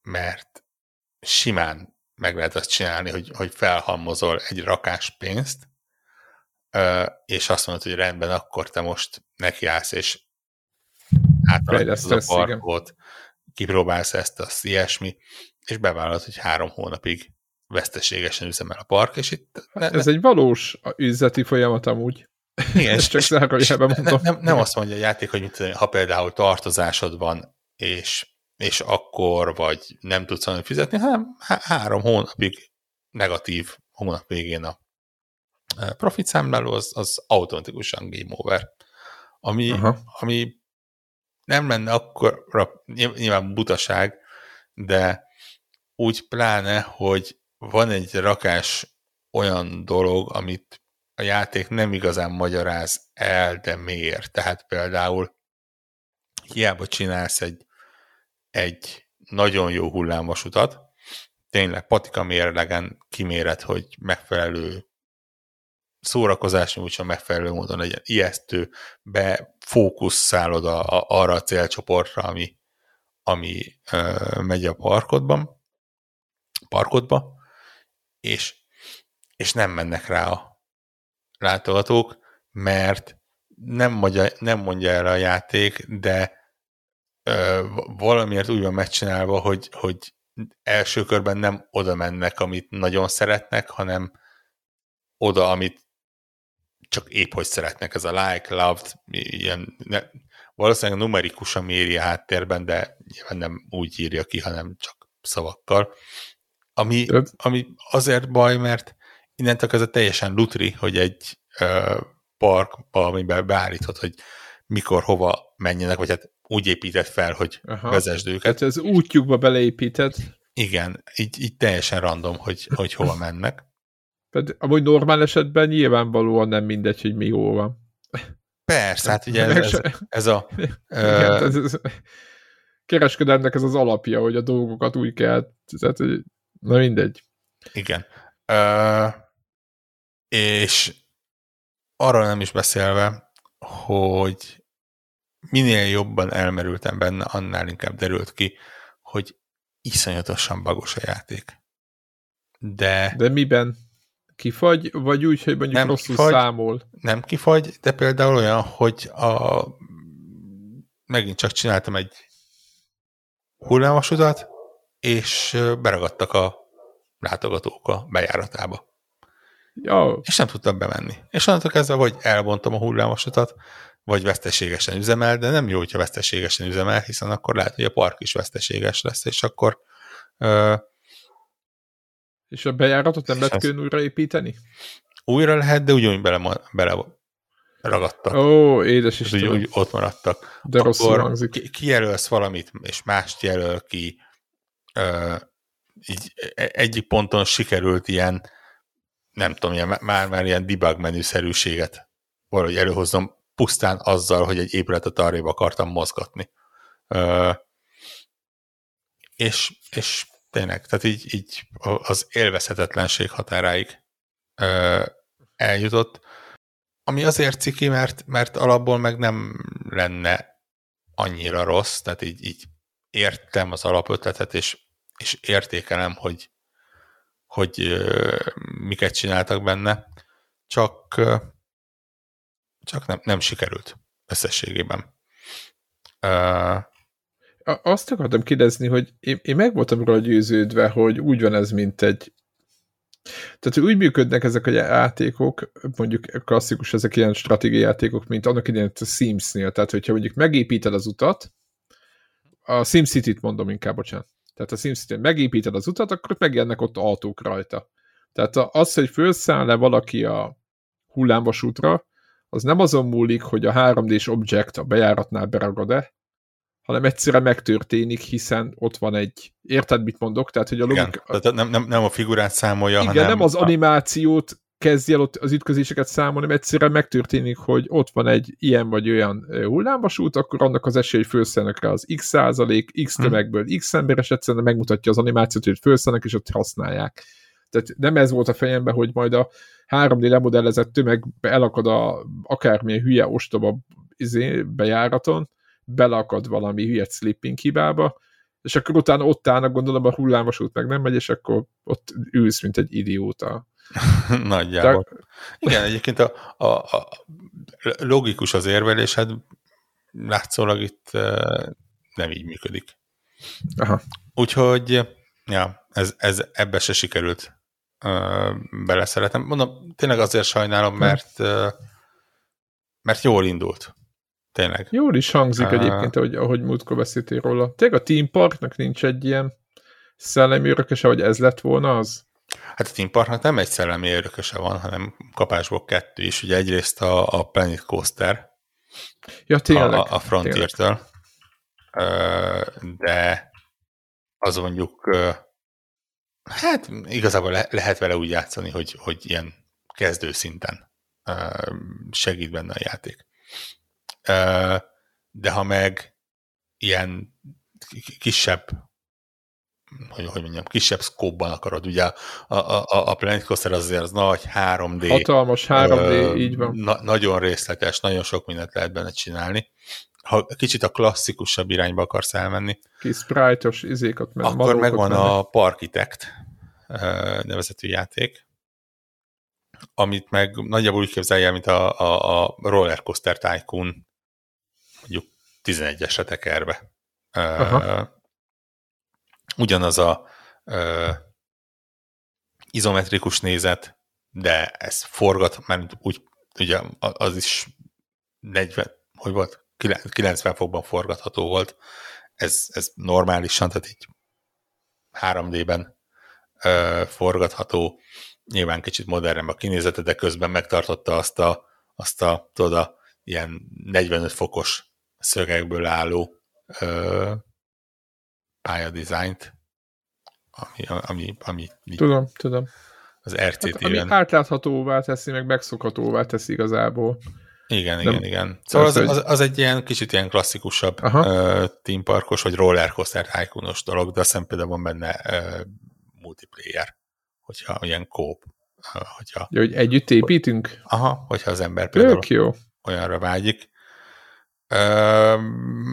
mert simán meg lehet azt csinálni, hogy, hogy felhalmozol egy rakás pénzt, és azt mondod, hogy rendben, akkor te most nekiállsz, és átalakítod a parkot, kipróbálsz ezt, azt ilyesmi, és bevállalod, hogy három hónapig veszteségesen üzemel a park, és itt... Ne, Ez ne, egy valós üzleti folyamat amúgy. Igen, és, csak és, és nem, nem, nem azt mondja a játék, hogy mit, ha például tartozásod van, és és akkor vagy nem tudsz annyit fizetni, hanem három hónapig negatív hónap végén a e, profit számláló, az, az automatikusan game over. Ami, ami nem lenne akkor nyilván butaság, de úgy pláne, hogy van egy rakás olyan dolog, amit a játék nem igazán magyaráz el, de miért. Tehát például hiába csinálsz egy egy nagyon jó hullámvasutat, tényleg patika mérlegen kiméret, hogy megfelelő szórakozás nyújtson megfelelő módon legyen ijesztő, befókuszálod a, a, arra a célcsoportra, ami, ami ö, megy a parkodban, parkodba, és, és nem mennek rá a látogatók, mert nem mondja, nem mondja el a játék, de valamiért úgy van megcsinálva, hogy, hogy első körben nem oda mennek, amit nagyon szeretnek, hanem oda, amit csak épp hogy szeretnek. Ez a like, loved, ilyen, ne, valószínűleg numerikusan méri a háttérben, de nyilván nem úgy írja ki, hanem csak szavakkal. Ami, ami azért baj, mert innentől kezdve teljesen lutri, hogy egy ö, park, amiben beállítod, hogy mikor, hova menjenek, vagy hát úgy épített fel, hogy Aha. vezesd őket. Hát ez útjukba beleépített. Igen, így, így teljesen random, hogy, hogy hova mennek. Pedig amúgy normál esetben nyilvánvalóan nem mindegy, hogy mi hol van. Persze, hát ugye ez, ez, ez a... Igen, ez, ez, kereskedelmnek ez az alapja, hogy a dolgokat úgy kell, tehát, hogy, na mindegy. Igen. Uh, és arra nem is beszélve, hogy minél jobban elmerültem benne, annál inkább derült ki, hogy iszonyatosan bagos a játék. De... De miben? Kifagy, vagy úgy, hogy mondjuk nem rosszul kifagy, számol? Nem kifagy, de például olyan, hogy a... megint csak csináltam egy hullámvasutat, és beragadtak a látogatók a bejáratába. Ja. És nem tudtam bemenni. És onnantól kezdve, hogy elbontom a hullámvasutat, vagy veszteségesen üzemel, de nem jó, hogyha veszteségesen üzemel, hiszen akkor lehet, hogy a park is veszteséges lesz, és akkor ö, és a bejáratot nem lehet külön újraépíteni? Újra lehet, de ugyanúgy bele, bele ragadtak. Ó, édes is. Úgy, úgy ott maradtak. De akkor rosszul hangzik. kijelölsz valamit, és mást jelöl ki. Ö, így e, egyik ponton sikerült ilyen, nem tudom, ilyen, már, már ilyen debug menüszerűséget valahogy előhoznom pusztán azzal, hogy egy épületet arrébb akartam mozgatni. Ö, és, és tényleg, tehát így, így az élvezhetetlenség határáig ö, eljutott, ami azért ciki, mert, mert alapból meg nem lenne annyira rossz, tehát így, így értem az alapötletet, és, és értékelem, hogy, hogy ö, miket csináltak benne, csak csak nem, nem sikerült összességében. Uh, Azt akartam kérdezni, hogy én, én meg voltam róla győződve, hogy úgy van ez, mint egy Tehát úgy működnek ezek a játékok, mondjuk klasszikus ezek ilyen stratégiai játékok, mint annak idején a Sims-nél. Tehát, hogyha mondjuk megépíted az utat, a SimCity-t mondom inkább, bocsánat. Tehát a SimCity-t megépíted az utat, akkor megjelennek ott autók rajta. Tehát az, hogy felszáll-e valaki a hullámvasútra, az nem azon múlik, hogy a 3D-s object a bejáratnál beragad-e, hanem egyszerűen megtörténik, hiszen ott van egy, érted, mit mondok? Tehát, hogy a logika... Igen, tehát nem, nem, nem a figurát számolja, Igen, hanem... nem az animációt kezdje el ott az ütközéseket számolni, hanem egyszerűen megtörténik, hogy ott van egy ilyen vagy olyan hullámvasút, akkor annak az esély, rá az x százalék, x hm. tömegből x ember, és egyszerűen megmutatja az animációt, hogy felszelnek, és ott használják. Tehát nem ez volt a fejemben, hogy majd a 3D lemodellezett tömeg elakad a akármilyen hülye ostoba izé, bejáraton, belakad valami hülye slipping hibába, és akkor utána ott állnak, gondolom a hullámvasút meg nem megy, és akkor ott ülsz, mint egy idióta. Nagyjából. De... Igen, egyébként a, a, a logikus az érvelés, hát látszólag itt nem így működik. Aha. Úgyhogy ja, ez, ez ebbe se sikerült beleszeretem. Mondom, tényleg azért sajnálom, mert uh, mert jól indult. Tényleg. Jól is hangzik uh, egyébként, ahogy, ahogy múltkor beszéltél róla. Tényleg a Team Parknak nincs egy ilyen szellemi örököse, hogy ez lett volna az? Hát a Team Parknak nem egy szellemi örököse van, hanem kapásból kettő is. Ugye egyrészt a, a Planet Coaster, ja, tényleg, a, a Frontier-től, de az mondjuk hát igazából le, lehet vele úgy játszani, hogy, hogy ilyen kezdő szinten segít benne a játék. De ha meg ilyen kisebb hogy, hogy mondjam, kisebb szkópban akarod. Ugye a, a, a Planet Coaster azért az nagy 3D. Hatalmas 3D, ö, így van. Na, nagyon részletes, nagyon sok mindent lehet benne csinálni. Ha kicsit a klasszikusabb irányba akarsz elmenni. Kis sprite-os izékat. Akkor megvan menni. a Parkitect nevezetű játék, amit meg nagyjából úgy képzelje, mint a, a, a Roller Coaster Tycoon mondjuk 11-esre tekerve. Aha ugyanaz a ö, izometrikus nézet, de ez forgat, mert úgy, ugye az is 40, hogy volt, 90 fokban forgatható volt, ez, ez normálisan, tehát így 3D-ben ö, forgatható, nyilván kicsit modernebb a kinézete, de közben megtartotta azt a, azt a tudod, a ilyen 45 fokos szögekből álló ö, pályadizájnt, ami, ami, ami tudom, tudom. az RCT-ben. Hát, ami átláthatóvá teszi, meg megszokhatóvá teszi igazából. Igen, igen, De, igen. Szóval az, az, az, egy ilyen kicsit ilyen klasszikusabb uh, teamparkos, vagy rollercoaster tycoon dolog, de aztán például van benne uh, multiplayer, hogyha ilyen kóp. Uh, hogyha, ja, hogy együtt építünk? Hogy, aha, hogyha az ember például jó. olyanra vágyik. Uh,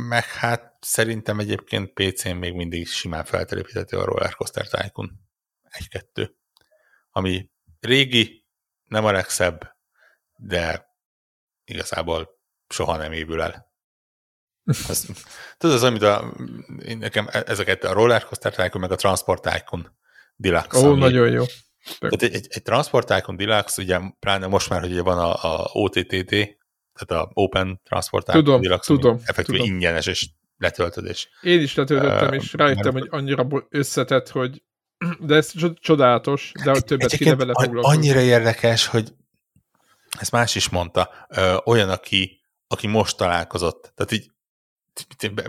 meg hát szerintem egyébként PC-n még mindig simán feltelepíthető a Roller Coaster Tycoon 1-2, ami régi, nem a legszebb, de igazából soha nem épül el. Ez, tudod, az, amit a, nekem ezeket a Roller Coaster Tycoon, meg a Transport Tycoon Deluxe. Ó, ami, nagyon jó. Tehát egy, egy, egy Transport Tycoon Deluxe, ugye pláne most már, hogy ugye van a, a OTTT, tehát a Open Transport Tycoon tudom, Deluxe, tudom, effektíve tudom. ingyenes, és letöltöd, Én is letöltöttem, uh, és rájöttem, hogy annyira összetett, hogy de ez csodálatos, de hogy többet kéne vele foglalkozni. Annyira érdekes, hogy ezt más is mondta, ö, olyan, aki, aki most találkozott, tehát így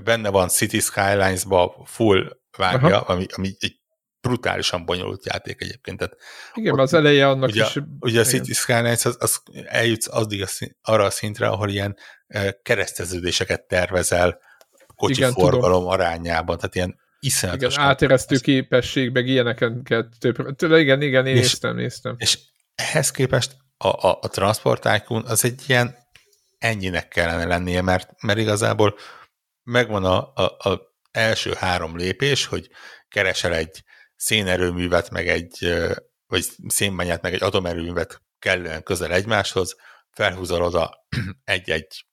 benne van City Skylines-ba full vágja, ami, ami egy brutálisan bonyolult játék egyébként. Tehát igen, ott, az eleje annak ugye, is... Ugye a City Skylines az, az eljutsz addig a szín, arra a szintre, ahol ilyen kereszteződéseket tervezel, kocsi Igen, forgalom tudom. arányában, tehát ilyen iszonyatos. Igen, áteresztő képesség, meg ilyeneket több. Igen, igen, én és, néztem, néztem. És ehhez képest a, a, a Transport Tycoon az egy ilyen ennyinek kellene lennie, mert, mert igazából megvan a, a, a első három lépés, hogy keresel egy szénerőművet, meg egy, vagy szénbányát, meg egy atomerőművet kellően közel egymáshoz, felhúzol oda egy-egy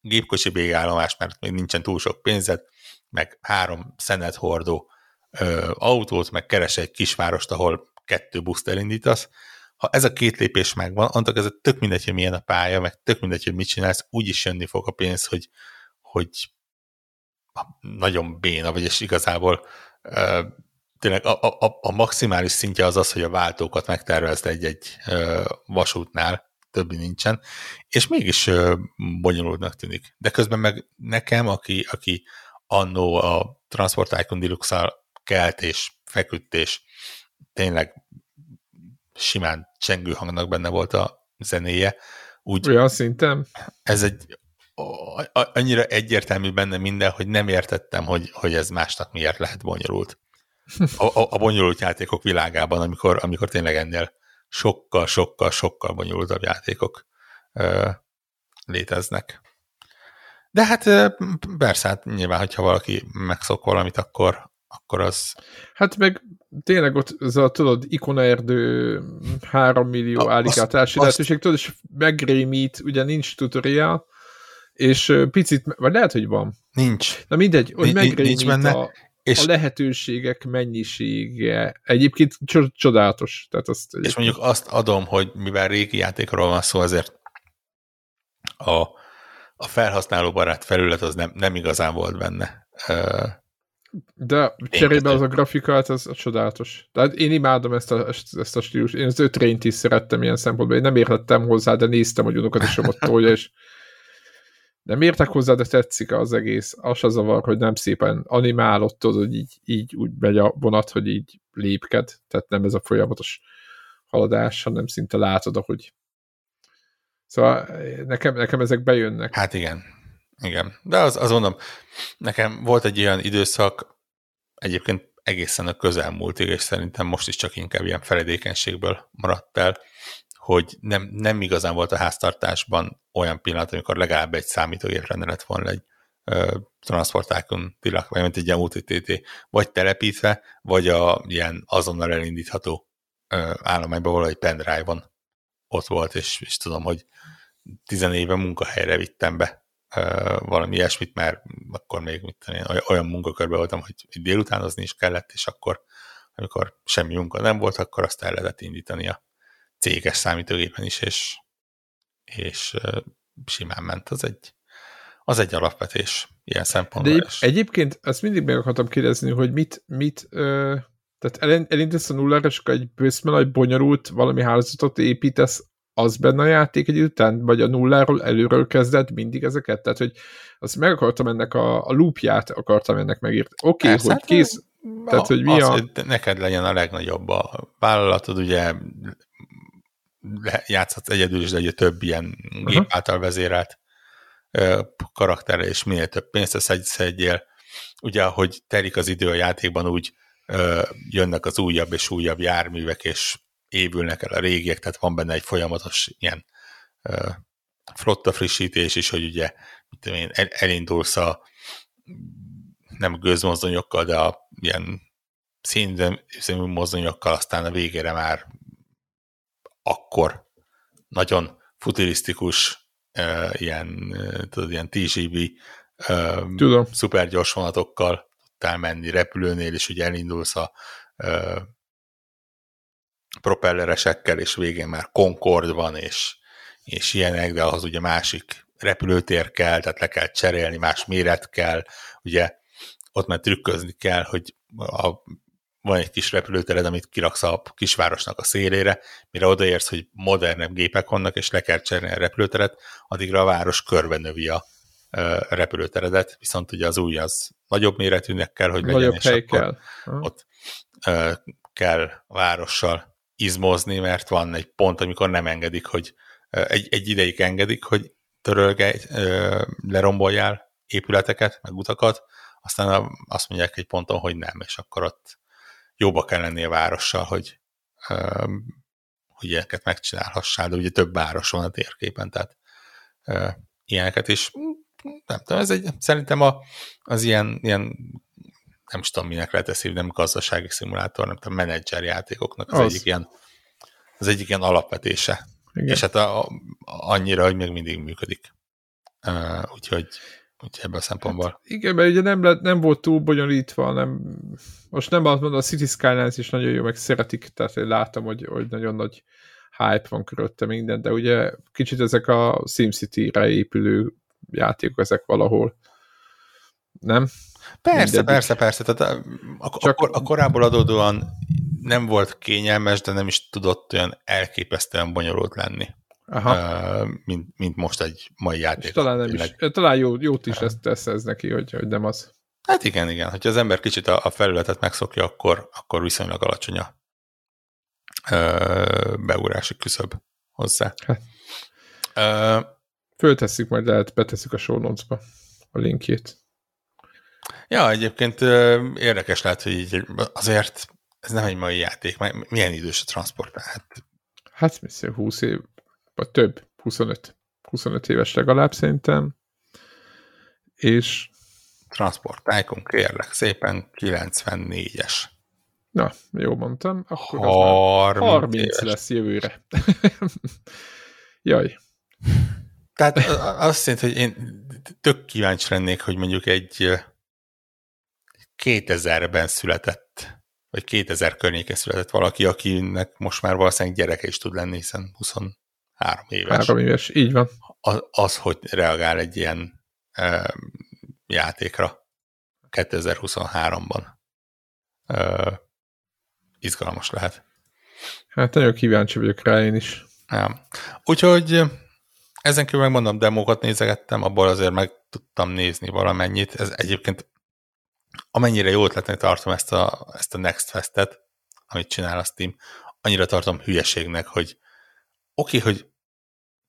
gépkocsi végállomás, mert még nincsen túl sok pénzed, meg három szenet hordó ö, autót, meg keres egy kisvárost, ahol kettő buszt elindítasz. Ha ez a két lépés megvan, annak ez tök mindegy, hogy milyen a pálya, meg tök mindegy, hogy mit csinálsz, úgyis jönni fog a pénz, hogy, hogy nagyon béna, vagyis igazából uh, tényleg a, a, a maximális szintje az az, hogy a váltókat megtervezd egy-egy vasútnál, többi nincsen, és mégis uh, bonyolultnak tűnik. De közben meg nekem, aki, aki annó a Transport Icon deluxe kelt és feküdt, és tényleg simán csengő hangnak benne volt a zenéje. Úgy, Olyan szinten? Ez egy annyira egyértelmű benne minden, hogy nem értettem, hogy, hogy ez másnak miért lehet bonyolult. A, a, a bonyolult játékok világában, amikor, amikor tényleg ennél sokkal, sokkal, sokkal bonyolultabb játékok ö, léteznek. De hát persze, hát nyilván, hogyha valaki megszok valamit, akkor, akkor az... Hát meg tényleg ott ez a, tudod, ikonaerdő 3 millió állítási lehetőség, tudod, és megrémít, ugye nincs tutorial, és picit, vagy lehet, hogy van. Nincs. Na mindegy, hogy megrémít benne, a, és a lehetőségek mennyisége. Egyébként csodálatos. Tehát azt, és mondjuk azt adom, hogy mivel régi játékról van szó, ezért a, a felhasználóbarát felület az nem, nem igazán volt benne. De cserébe az a grafikát, az, az csodálatos. Tehát én imádom ezt a, ezt a stílus. Én az ötrényt is szerettem ilyen szempontból. Én nem értettem hozzá, de néztem, hogy unokat is ott tolja, és nem értek hozzá, de tetszik az egész. Az a zavar, hogy nem szépen animálott, tudod, hogy így, így úgy megy a vonat, hogy így lépked. Tehát nem ez a folyamatos haladás, hanem szinte látod, hogy Szóval nekem, nekem ezek bejönnek. Hát igen, igen. De az, az mondom, nekem volt egy olyan időszak, egyébként egészen a közelmúltig, és szerintem most is csak inkább ilyen feledékenységből maradt el, hogy nem, nem igazán volt a háztartásban olyan pillanat, amikor legalább egy számítógép rendelet volna egy ö, transportákon tilak, vagy mint egy ilyen UTTT, vagy telepítve, vagy a ilyen azonnal elindítható ö, állományban valahogy pendrive-on ott volt, és, és tudom, hogy tizenéve munkahelyre vittem be valami ilyesmit, mert akkor még mit tudom, olyan munkakörben voltam, hogy délutánozni is kellett, és akkor amikor semmi munka nem volt, akkor azt el lehetett indítani a céges számítógépen is, és, és simán ment. Az egy, az egy alapvetés ilyen szempontból. De egy, egyébként ezt mindig meg akartam kérdezni, hogy mit, mit ö, tehát elindítesz a nullára, és akkor egy bőszben egy bonyolult valami hálózatot építesz, az benne a játék egy után, vagy a nulláról előről kezded mindig ezeket? Tehát, hogy azt meg akartam ennek a, a loopját, akartam ennek megírni. Oké, okay, hogy hát, kész, tehát, hogy mi az, a... hogy neked legyen a legnagyobb a vállalatod, ugye játszhatsz egyedül is, de ugye több ilyen uh-huh. gép által vezérelt karakterre, és minél több pénzt szedjél. Ugye, ahogy telik az idő a játékban, úgy jönnek az újabb és újabb járművek, és évülnek el a régiek, tehát van benne egy folyamatos ilyen ö, flotta frissítés is, hogy ugye mit én, elindulsz a nem gőzmozdonyokkal, de a ilyen színzemű mozdonyokkal, aztán a végére már akkor nagyon futurisztikus uh, ilyen, tudod, ilyen TGV uh, Tudom. szuper gyors vonatokkal tudtál menni repülőnél, és ugye elindulsz a propelleresekkel, és végén már Concord van, és, és ilyenek, de ahhoz ugye másik repülőtér kell, tehát le kell cserélni, más méret kell, ugye ott már trükközni kell, hogy a van egy kis repülőtered, amit kiraksz a kisvárosnak a szélére, mire odaérsz, hogy modernebb gépek vannak, és le kell cserélni a repülőteret, addigra a város körbe növi a repülőteredet, viszont ugye az új az nagyobb méretűnek kell, hogy legyen, nagyobb és akkor kell. ott uh, kell a várossal izmozni, mert van egy pont, amikor nem engedik, hogy egy, egy ideig engedik, hogy törölge, uh, leromboljál épületeket, meg utakat, aztán azt mondják egy ponton, hogy nem, és akkor ott jóba kell lenni a várossal, hogy, hogy ilyeneket megcsinálhassál, de ugye több város van a térképen, tehát ilyeneket is. Nem tudom, ez egy, szerintem a, az ilyen, ilyen nem is tudom, minek lehet ezt nem gazdasági szimulátor, nem tudom, menedzser játékoknak az, az. egyik ilyen az egyik ilyen alapvetése. Igen. És hát a, a, annyira, hogy még mindig működik. Uh, úgyhogy úgyhogy ebből a szempontból. Hát, igen, mert ugye nem, lett, nem volt túl bonyolítva, nem, most nem azt mondom, a City Skylines is nagyon jó, meg szeretik, tehát én látom, hogy, hogy nagyon nagy hype van körülötte minden, de ugye kicsit ezek a SimCity-re épülő játékok ezek valahol, nem? Persze, Mindeddig. persze, persze. Tehát a, Csak... a, a korából adódóan nem volt kényelmes, de nem is tudott olyan elképesztően bonyolult lenni. Aha. Mint, mint most egy mai játék. És talán, nem is, talán jó, jót is ezt tesz ez neki, hogy, hogy nem az. Hát igen, igen. Hogyha az ember kicsit a, a felületet megszokja, akkor, akkor viszonylag alacsony a beugrási küszöb hozzá. Hát. Uh, Föltesszük, majd lehet, beteszük a show notes-ba a linkjét. Ja, egyébként érdekes lehet, hogy így azért ez nem egy mai játék, milyen idős a transport? Hát, hát mi 20 év, vagy több, 25, 25 éves legalább szerintem, és transportálkunk, kérlek, szépen 94-es. Na, jó mondtam. Akkor 30, 30 lesz jövőre. Jaj. Tehát azt jelenti, hogy én tök kíváncsi lennék, hogy mondjuk egy 2000-ben született, vagy 2000 környéke született valaki, akinek most már valószínűleg gyereke is tud lenni, hiszen 23 éves. 3 éves, így van. Az, az hogy reagál egy ilyen e, játékra 2023-ban. E, izgalmas lehet. Hát nagyon kíváncsi vagyok rá én is. Ja. Úgyhogy ezen kívül megmondom, demókat nézegettem, abból azért meg tudtam nézni valamennyit. Ez egyébként amennyire jó ötletnek tartom ezt a, ezt a Next Festet, amit csinál a Steam, annyira tartom hülyeségnek, hogy oké, okay, hogy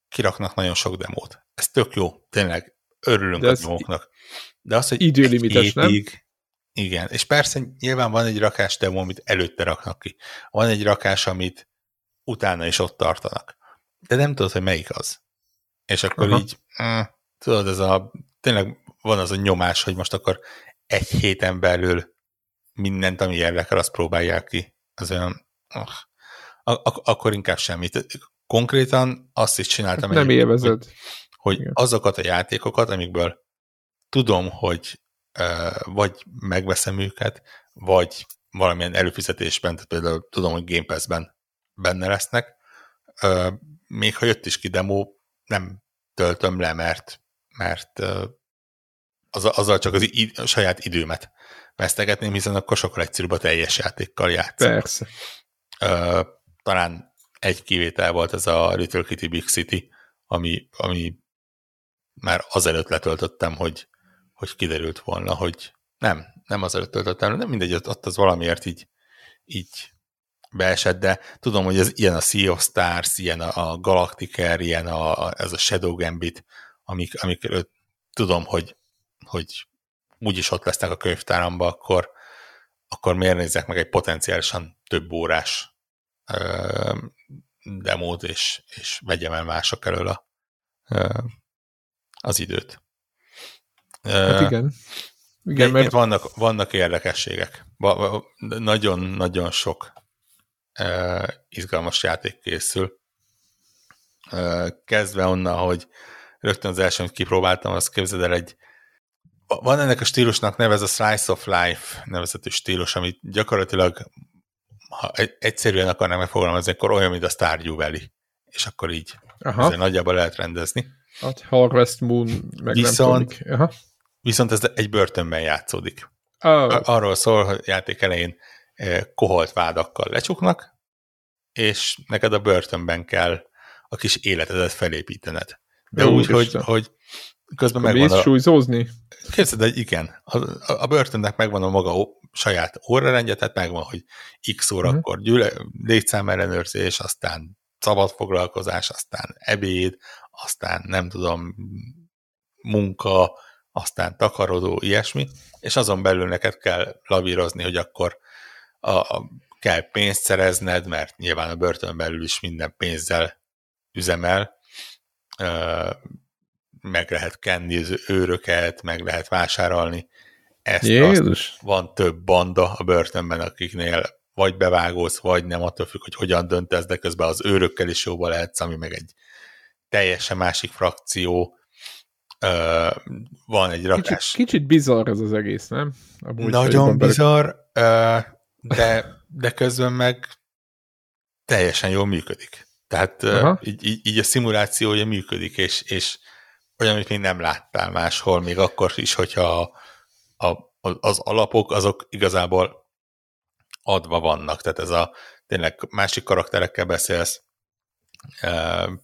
kiraknak nagyon sok demót. Ez tök jó, tényleg örülünk De a demóknak. De az, hogy időlimites, nem? Igen, és persze nyilván van egy rakás demo, amit előtte raknak ki. Van egy rakás, amit utána is ott tartanak. De nem tudod, hogy melyik az. És akkor Aha. így, mm, tudod, ez a, tényleg van az a nyomás, hogy most akkor egy héten belül mindent, ami érdekel, azt próbálják ki. Az olyan, oh, ak- akkor inkább semmit. Konkrétan azt is csináltam. Nem élvezed. Hogy, hogy azokat a játékokat, amikből tudom, hogy uh, vagy megveszem őket, vagy valamilyen előfizetésben, tehát például tudom, hogy Game Pass-ben benne lesznek, uh, még ha jött is ki demo, nem töltöm le, mert, mert uh, az, azzal csak az id, a saját időmet vesztegetném, hiszen akkor sokkal egyszerűbb a teljes játékkal játszani. Persze. Uh, talán egy kivétel volt ez a Little Kitty Big City, ami, ami már azelőtt letöltöttem, hogy, hogy kiderült volna, hogy nem, nem azelőtt töltöttem, nem mindegy, ott az valamiért így, így beesett, de tudom, hogy ez ilyen a Sea of Stars, ilyen a, a Galactiker, ilyen a, ez a Shadow Gambit, amik, amik tudom, hogy hogy úgyis ott lesznek a könyvtáramba, akkor, akkor miért nézzek meg egy potenciálisan több órás ö, demót, és, és vegyem el mások elől a, ö, az időt. Hát igen. Igen, mert... vannak, vannak érdekességek. Nagyon-nagyon sok uh, izgalmas játék készül. Uh, kezdve onnan, hogy rögtön az első, amit kipróbáltam, azt képzeld el egy van ennek a stílusnak neve, ez a Slice of Life nevezetű stílus, amit gyakorlatilag, ha egyszerűen akarnám megfogalmazni, akkor olyan, mint a Stardew Valley. És akkor így Aha. ezzel nagyjából lehet rendezni. Hát Harvest Moon meg viszont, nem Aha. Viszont ez egy börtönben játszódik. Oh. Arról szól, hogy játék elején eh, koholt vádakkal lecsuknak, és neked a börtönben kell a kis életedet felépítened. De úgy, hogy, hogy közben megvan a... súlyzózni? Képzeld, hogy igen. A, a börtönnek megvan a maga saját órarendje, tehát megvan, hogy x órakor uh-huh. gyűle, létszámellenőrzés, aztán szabad foglalkozás, aztán ebéd, aztán nem tudom, munka, aztán takarodó, ilyesmi, és azon belül neked kell lavírozni, hogy akkor a, a, kell pénzt szerezned, mert nyilván a börtön belül is minden pénzzel üzemel, meg lehet kenni az őröket, meg lehet vásárolni. Ezt Jézus. van több banda a börtönben, akiknél vagy bevágódsz, vagy nem, attól függ, hogy hogyan döntesz, de közben az őrökkel is jóba lehetsz, ami meg egy teljesen másik frakció. ö, van egy rakás. Kicsit, kicsit bizarr ez az egész, nem? Amúgy Nagyon bizarr, ö, de, de közben meg teljesen jól működik. Tehát így, így, így a szimulációja működik, és, és olyan, amit még nem láttál máshol, még akkor is, hogyha a, a, az alapok azok igazából adva vannak. Tehát ez a tényleg másik karakterekkel beszélsz,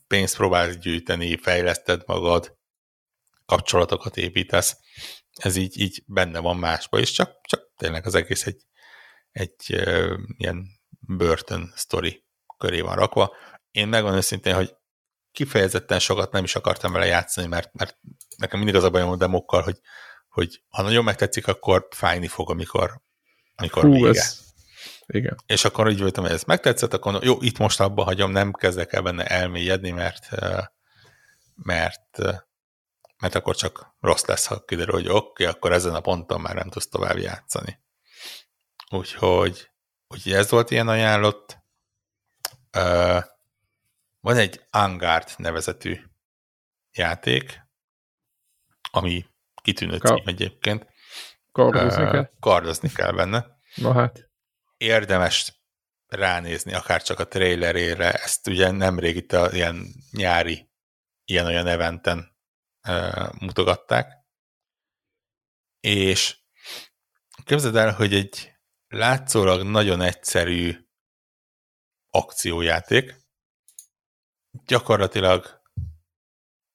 pénzt próbálsz gyűjteni, fejleszted magad, kapcsolatokat építesz. Ez így, így benne van másba is, csak, csak tényleg az egész egy, egy uh, ilyen börtön sztori köré van rakva. Én megvan őszintén, hogy kifejezetten sokat nem is akartam vele játszani, mert, mert nekem mindig az a bajom a demokkal, hogy, hogy ha nagyon megtetszik, akkor fájni fog, amikor, amikor Hú, vége. Ez, igen. És akkor úgy voltam, hogy ez megtetszett, akkor jó, itt most abba hagyom, nem kezdek el benne elmélyedni, mert mert mert akkor csak rossz lesz, ha kiderül, hogy oké, okay, akkor ezen a ponton már nem tudsz tovább játszani. Úgyhogy, úgyhogy ez volt ilyen ajánlott. Van egy Angard nevezetű játék, ami kitűnő Ka- cím egyébként. Kardozni uh, kell? Kardozni kell benne. Na hát. Érdemes ránézni, akár csak a trailerére, ezt ugye nemrég itt a ilyen nyári ilyen-olyan eventen uh, mutogatták. És képzeld el, hogy egy látszólag nagyon egyszerű akciójáték, gyakorlatilag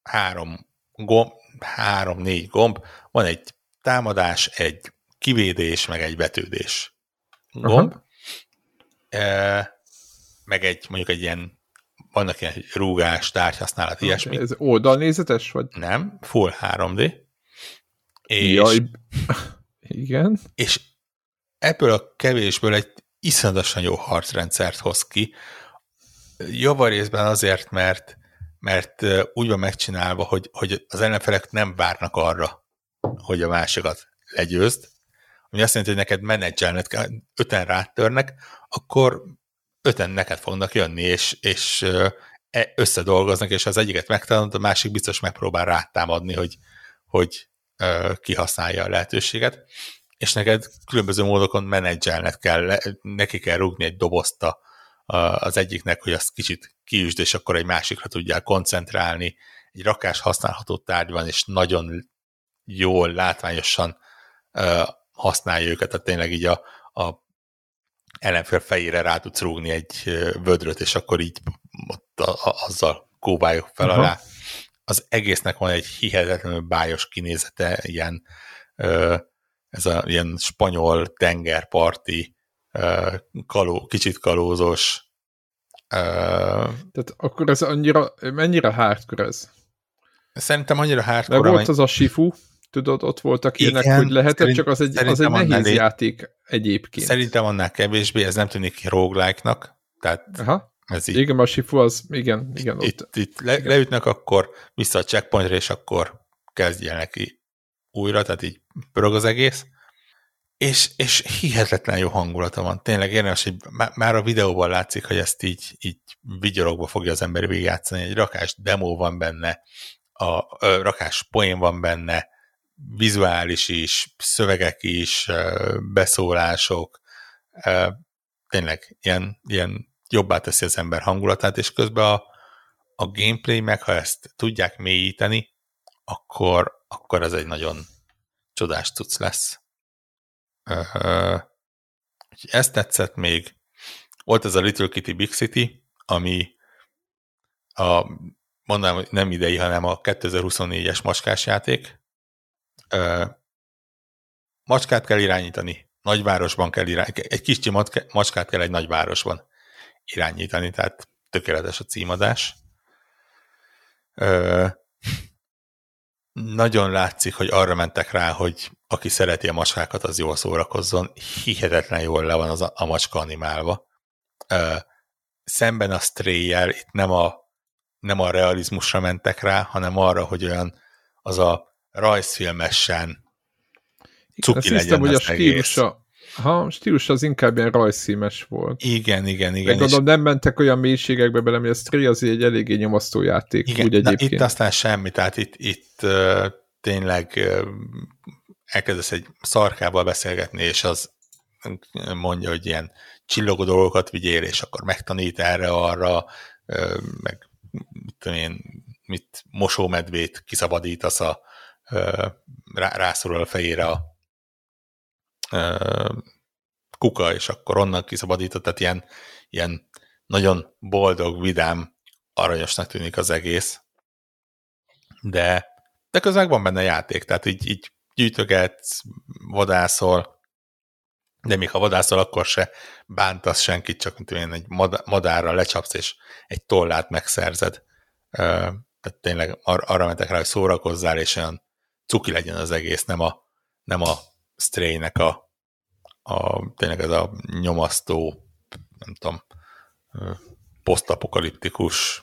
három gomb, három-négy gomb, van egy támadás, egy kivédés, meg egy vetődés gomb, e, meg egy mondjuk egy ilyen vannak ilyen rúgás, tárgyhasználat, okay, ilyesmi. Ez oldalnézetes, vagy? Nem, full 3D. És, Jaj, igen. És ebből a kevésből egy iszonyatosan jó harcrendszert hoz ki, javarészben azért, mert, mert úgy van megcsinálva, hogy, hogy az ellenfelek nem várnak arra, hogy a másikat legyőzd, ami azt jelenti, hogy neked menedzselned kell, öten rátörnek, akkor öten neked fognak jönni, és, és e, összedolgoznak, és az egyiket megtalálod, a másik biztos megpróbál rátámadni, hogy, hogy kihasználja a lehetőséget, és neked különböző módokon menedzselned kell, neki kell rúgni egy dobozta az egyiknek, hogy azt kicsit kiüsd, és akkor egy másikra tudjál koncentrálni. Egy rakás használható tárgy van, és nagyon jól, látványosan használja őket, tehát tényleg így a, a ellenfél fejére rá tudsz rúgni egy vödröt, és akkor így ott a, a, azzal kóbáljuk fel Aha. alá. Az egésznek van egy hihetetlenül bájos kinézete, ilyen ez a ilyen spanyol tengerparti kaló, kicsit kalózos. Tehát akkor ez annyira, mennyire hardcore ez? Szerintem annyira hardcore. De volt az a Sifu, tudod, ott voltak ilyenek, Igen, hogy lehetett, szerint, csak az egy, az egy nehéz annál, játék egyébként. Szerintem annál kevésbé, ez nem tűnik roguelike-nak, tehát Aha. Ez így, igen, a Sifu az, igen, igen. Itt, ott, itt le, igen. leütnek, akkor vissza a checkpointra, és akkor kezdjenek ki újra, tehát így pörög az egész és, és hihetetlen jó hangulata van. Tényleg érdemes, hogy már a videóban látszik, hogy ezt így, így vigyorogva fogja az ember végigjátszani. Egy rakás demo van benne, a, a rakás poén van benne, vizuális is, szövegek is, beszólások, tényleg ilyen, ilyen jobbá teszi az ember hangulatát, és közben a, a gameplay meg, ha ezt tudják mélyíteni, akkor, akkor ez egy nagyon csodás tudsz lesz. Ezt tetszett még. Volt ez a Little Kitty Big City, ami a, mondanám, nem idei, hanem a 2024-es macskás játék. Macskát kell irányítani, nagyvárosban kell irányítani, egy kis macskát kell egy nagyvárosban irányítani, tehát tökéletes a címadás. Uh, nagyon látszik, hogy arra mentek rá, hogy aki szereti a macskákat, az jól szórakozzon. Hihetetlen jól le van az a, a macska animálva. Ö, szemben a stray itt nem a, nem a realizmusra mentek rá, hanem arra, hogy olyan az a rajzfilmesen cuki Igen, legyen hiszem, hogy a stílusa, Ha, stílus az inkább ilyen rajszímes volt. Igen, igen, igen. Meg gondolom, nem mentek olyan mélységekbe bele, mert a Stray az egy eléggé nyomasztó játék. Igen, úgy egyébként. itt aztán semmi, tehát itt, itt uh, tényleg uh, elkezdesz egy szarkával beszélgetni, és az mondja, hogy ilyen csillogó dolgokat vigyél, és akkor megtanít erre-arra, meg mit tudom én, mit mosómedvét kiszabadítasz a rá, rászorul a fejére a kuka, és akkor onnan kiszabadított, tehát ilyen, ilyen nagyon boldog, vidám, aranyosnak tűnik az egész. De, de közben van benne játék, tehát így, így gyűjtögetsz, vadászol, de még ha vadászol, akkor se bántasz senkit, csak mint én egy madárra lecsapsz, és egy tollát megszerzed. Tehát tényleg ar- arra mentek rá, hogy szórakozzál, és olyan cuki legyen az egész, nem a, nem a Stray-nek a, a, tényleg ez a nyomasztó, nem tudom, posztapokaliptikus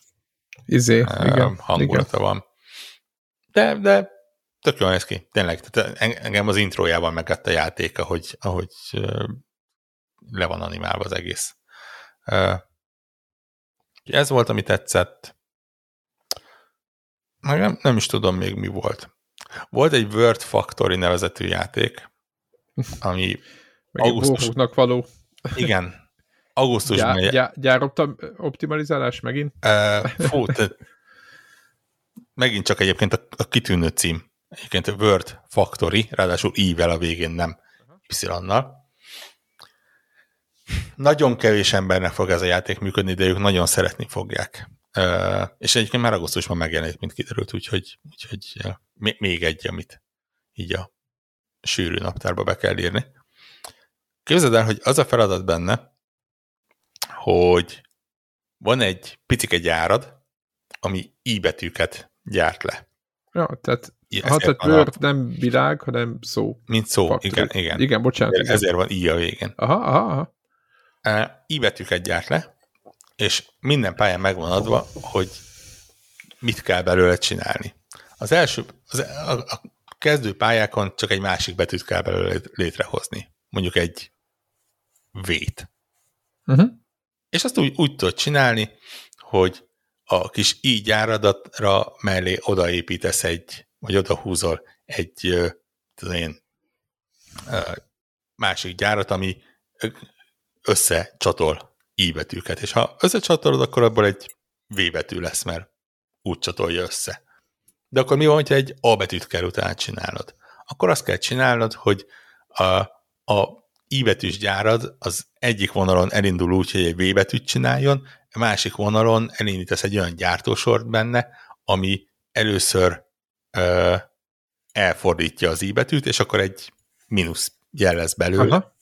izé, igen, hangulata igen. van. De, de tök jól néz ki, tényleg. Tehát engem az intrójában megett a játék, ahogy, ahogy le van animálva az egész. Ez volt, ami tetszett. Nem, nem is tudom még mi volt. Volt egy Word Factory nevezetű játék, ami meg augusztus... való. Igen. Augusztusban. Gyár, gyár, gyár optimalizálás megint? Uh, fú, te, megint csak egyébként a, a kitűnő cím. Egyébként a Word Factory, ráadásul ível a végén, nem y-nal. Nagyon kevés embernek fog ez a játék működni, de ők nagyon szeretni fogják. És egyébként már augusztusban megjelent, mint kiderült, úgyhogy, úgyhogy még egy, amit így a sűrű naptárba be kell írni. Képzeld el, hogy az a feladat benne, hogy van egy picike gyárad, ami i betűket gyárt le. Ja, tehát, ha, tehát Word nem világ, hanem szó. Mint szó, Faktor. igen, igen. Igen, bocsánat. Ezért, ezért van i a végén. Aha, aha, aha. I betűket gyárt le, és minden pályán megvan adva, hogy mit kell belőle csinálni. Az első, az, a, a kezdő pályákon csak egy másik betűt kell belőle létrehozni. Mondjuk egy V-t. Uh-huh. És azt úgy, úgy tudod csinálni, hogy a kis i gyáradatra mellé odaépítesz egy, vagy odahúzol egy tudom én, másik gyárat, ami összecsatol i betűket. És ha összecsatolod, akkor abból egy v betű lesz, mert úgy csatolja össze. De akkor mi van, hogyha egy A betűt kell utána csinálnod? Akkor azt kell csinálnod, hogy a, a I betűs gyárad az egyik vonalon elindul úgy, hogy egy V betűt csináljon, a másik vonalon elindítasz egy olyan gyártósort benne, ami először ö, elfordítja az I betűt, és akkor egy mínusz jel lesz belőle. Aha.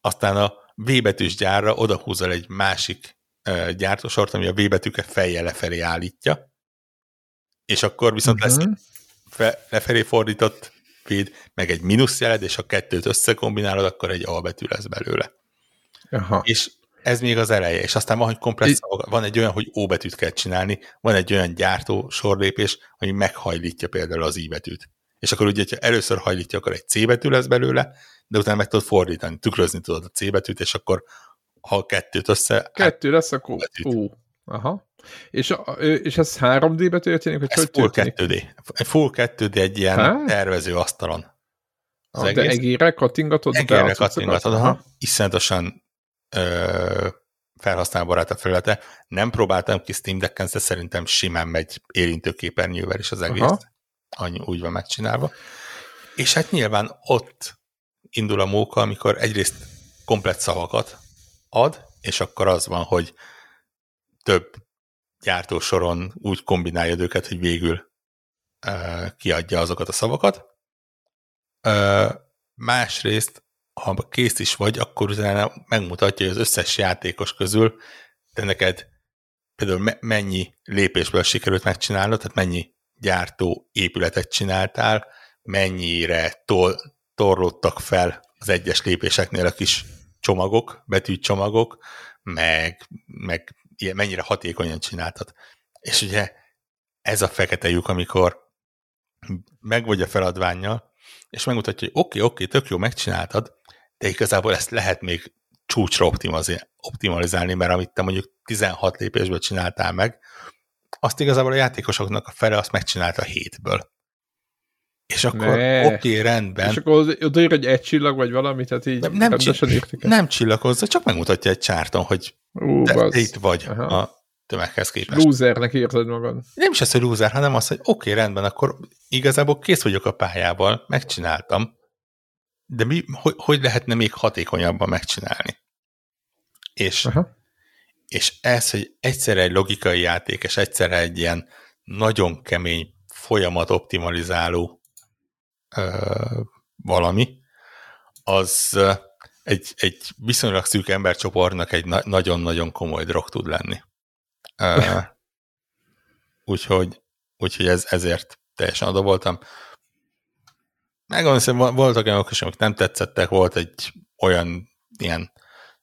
Aztán a V betűs gyárra odahúzol egy másik ö, gyártósort, ami a V betűket fejjel lefelé állítja, és akkor viszont uh-huh. lesz mhm. fe, lefelé fordított véd, meg egy jeled, és ha kettőt összekombinálod, akkor egy A betű lesz belőle. Aha. És ez még az eleje, és aztán van, hogy komplexz, van egy olyan, hogy O betűt kell csinálni, van egy olyan gyártó sorlépés, ami meghajlítja például az I betűt. És akkor ugye, ha először hajlítja, akkor egy C betű lesz belőle, de utána meg tudod fordítani, tükrözni tudod a C betűt, és akkor ha kettőt össze... Kettő lesz, akkor O. Aha. És, és ez 3D-be történik, hogy ez hogy full történik? 2D. Egy full 2D egy ilyen Há? tervező asztalon. Az ah, egész. De egére kattingatod? Egére kattingatod, aha. Iszonyatosan ö, felhasználóbarát a felülete. Nem próbáltam ki Steam Deck-en, de szerintem simán megy érintőképernyővel is az egész. Aha. Annyi, úgy van megcsinálva. És hát nyilván ott indul a móka, amikor egyrészt komplet szavakat ad, és akkor az van, hogy több gyártósoron úgy kombinálja őket, hogy végül uh, kiadja azokat a szavakat. Uh, másrészt, ha kész is vagy, akkor utána megmutatja, hogy az összes játékos közül te neked például me- mennyi lépésből sikerült megcsinálnod, tehát mennyi gyártó épületet csináltál, mennyire tol- torlódtak fel az egyes lépéseknél a kis csomagok, betűcsomagok, meg, meg ilyen, mennyire hatékonyan csináltad. És ugye ez a fekete lyuk, amikor meg vagy a feladványjal, és megmutatja, hogy oké, okay, oké, okay, tök jó, megcsináltad, de igazából ezt lehet még csúcsra optimalizálni, mert amit te mondjuk 16 lépésből csináltál meg, azt igazából a játékosoknak a fele azt megcsinálta a hétből. És akkor oké, okay, rendben. És akkor odaír egy egy csillag, vagy valami, tehát így nem, nem, csillag, nem csillagozza, csak megmutatja egy csárton, hogy Ú, te, te itt vagy Aha. a tömeghez képest. Lúzernek érzed magad. Nem is az, hogy lúzer, hanem az, hogy oké, okay, rendben, akkor igazából kész vagyok a pályával, megcsináltam, de mi, hogy, hogy lehetne még hatékonyabban megcsinálni? És, Aha. és ez, hogy egyszerre egy logikai játék, és egyszerre egy ilyen nagyon kemény folyamat optimalizáló ö, valami, az egy, egy viszonylag szűk embercsoportnak egy na- nagyon-nagyon komoly drog tud lenni. Uh, úgyhogy, úgyhogy ez, ezért teljesen oda voltam. Megmondom, hogy voltak olyanok is, amik nem tetszettek, volt egy olyan ilyen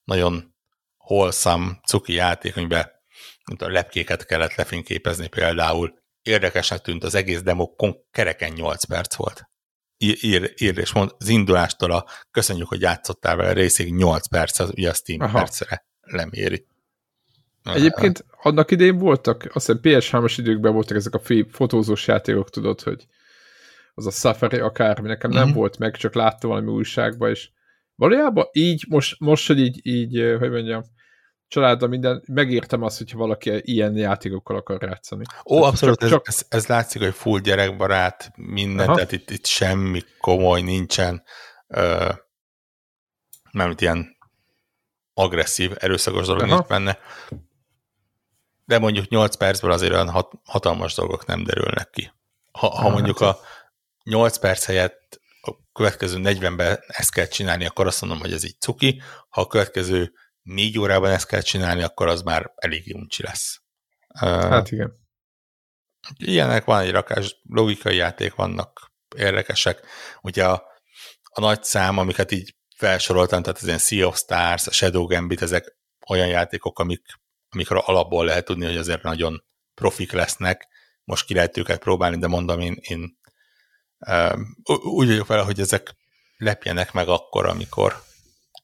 nagyon holszam, cuki játék, amiben mint a lepkéket kellett lefényképezni például. Érdekesnek tűnt, az egész demo kereken 8 perc volt. Ír, ír és mond, az indulástól a köszönjük, hogy játszottál vele részig 8 perc, az ugye a Steam Aha. percre leméri. Egyébként annak idén voltak, azt hiszem PS3-as időkben voltak ezek a fotózós játékok, tudod, hogy az a Safari akármi, nekem mm-hmm. nem mhm. volt meg, csak láttam valami újságban, és valójában így, most, most hogy így, így, hogy mondjam, családdal minden, megértem azt, hogyha valaki ilyen játékokkal akar játszani. Ó, tehát abszolút, csak, ez, csak... Ez, ez látszik, hogy full gyerekbarát, minden, Aha. tehát itt, itt semmi komoly nincsen, ö, nem ilyen agresszív, erőszakos dolog Aha. nincs benne. De mondjuk 8 percből azért olyan hat, hatalmas dolgok nem derülnek ki. Ha, ha mondjuk hát a 8 perc helyett a következő 40-ben ezt kell csinálni, akkor azt mondom, hogy ez így cuki. Ha a következő négy órában ezt kell csinálni, akkor az már elég uncsi lesz. Hát igen. Ilyenek van egy rakás, logikai játék vannak, érdekesek. Ugye a, a nagy szám, amiket így felsoroltam, tehát az ilyen Sea of Stars, a Shadow Gambit, ezek olyan játékok, amik, amikről alapból lehet tudni, hogy azért nagyon profik lesznek. Most ki lehet őket próbálni, de mondom, én, én úgy vagyok vele, hogy ezek lepjenek meg akkor, amikor,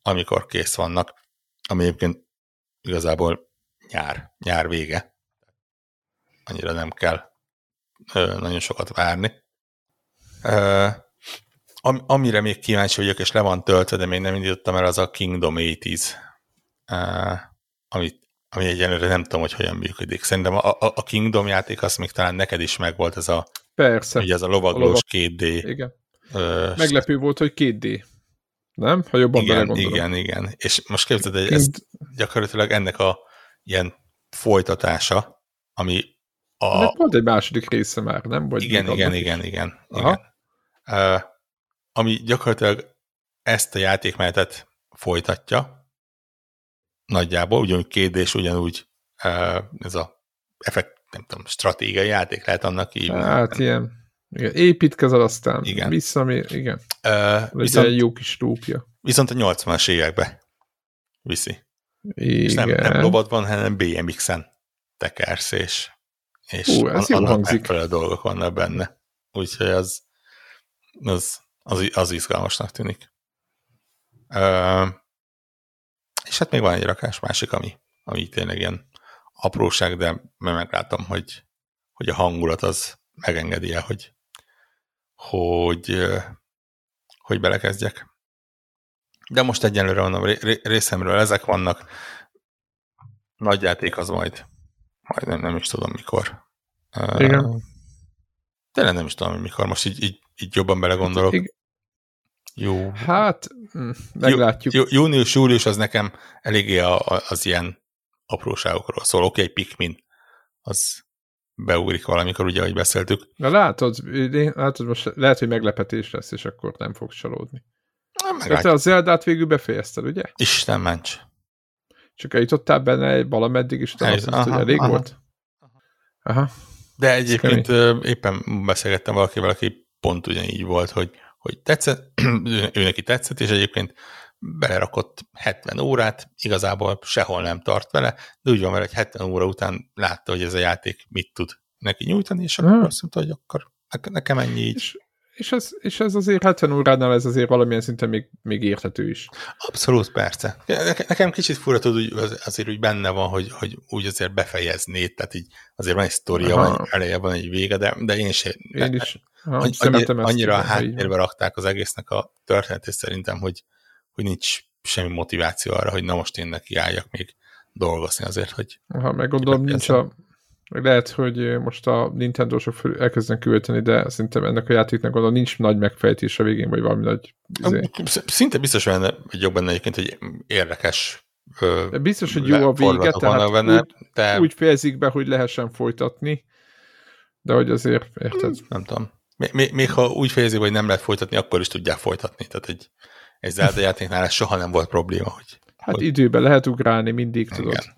amikor kész vannak ami egyébként igazából nyár, nyár vége. Annyira nem kell nagyon sokat várni. Am, amire még kíváncsi vagyok, és le van töltve, de még nem indítottam el, az a Kingdom 80s, ö, amit, ami egyenlőre nem tudom, hogy hogyan működik. Szerintem a, a Kingdom játék az még talán neked is megvolt, ez a, Persze. Ugye ez a lovaglós a lovag... 2D. Igen. Ö, Meglepő volt, hogy 2D. Nem? Ha jobban igen, igen, igen. És most képzeld, hogy ez gyakorlatilag ennek a ilyen folytatása, ami a... De volt egy második része már, nem? Vagy igen, igen, igen, igen, igen. Uh, ami gyakorlatilag ezt a játékmenetet folytatja, nagyjából, ugyanúgy kérdés, ugyanúgy uh, ez a effekt, nem tudom, stratégiai játék lehet annak hívni. Hát ilyen igen, építkezel, aztán igen. vissza, igen. Uh, viszont, egy jó kis lúpja. Viszont a 80-as évekbe viszi. Igen. És nem, nem van, hanem BMX-en tekersz, és, és Ú, ez an, annak megfelelő dolgok vannak benne. Úgyhogy az, az, az, az izgalmasnak tűnik. Uh, és hát még van egy rakás másik, ami, ami tényleg ilyen apróság, de meglátom, hogy, hogy a hangulat az megengedi el, hogy, hogy, hogy belekezdjek. De most egyenlőre mondom, részemről ezek vannak. Nagy játék az majd, majd nem, nem is tudom mikor. Igen. Tényleg nem is tudom, hogy mikor. Most így, így, így jobban belegondolok. Jó. Hát, hm, meglátjuk. Jú, június, július az nekem eléggé a, a, az ilyen apróságokról szól. Oké, okay, egy Pikmin, az beugrik valamikor, ugye, ahogy beszéltük. Na látod, látod most lehet, hogy meglepetés lesz, és akkor nem fogsz csalódni. Nem, te a Zeldát végül befejezted, ugye? Isten ments. Csak eljutottál benne valameddig, azt mondtad, hogy elég aha. volt? Aha. De egyébként éppen beszélgettem valakivel, aki pont ugyanígy volt, hogy, hogy tetszett, ő neki tetszett, és egyébként belerakott 70 órát, igazából sehol nem tart vele, de úgy van vele, hogy 70 óra után látta, hogy ez a játék mit tud neki nyújtani, és akkor hmm. azt mondta, hogy akkor nekem ennyi így. És és, ez, és ez azért 70 óránál ez azért valamilyen szinten még, még érthető is. Abszolút, persze. Nekem kicsit fura tud, hogy azért úgy benne van, hogy, hogy úgy azért befejeznéd, tehát így azért van egy sztoria, van egy eleje, van egy vége, de, de én sem. Én is. Ha, annyira, annyira a háttérbe rakták az egésznek a történetét szerintem, hogy, hogy nincs semmi motiváció arra, hogy na most én neki álljak még dolgozni azért, hogy... Ha meg gondolom, nincs a, lehet, hogy most a Nintendo-sok elkezdenek költeni, de szerintem ennek a játéknak gondolom nincs nagy megfejtés a végén, vagy valami nagy... Izé. Szinte biztos benne, hogy jobb benne egyébként, hogy érdekes de Biztos, hogy jó a vége, tehát benne, úgy, de... úgy fejezik be, hogy lehessen folytatni, de hogy azért, érted? Nem tudom. Még, még ha úgy fejezik, hogy nem lehet folytatni, akkor is tudják folytatni. Tehát egy, egy Zelda játéknál ez soha nem volt probléma. Hogy, hát hogy... időben lehet ugrálni, mindig igen. tudod.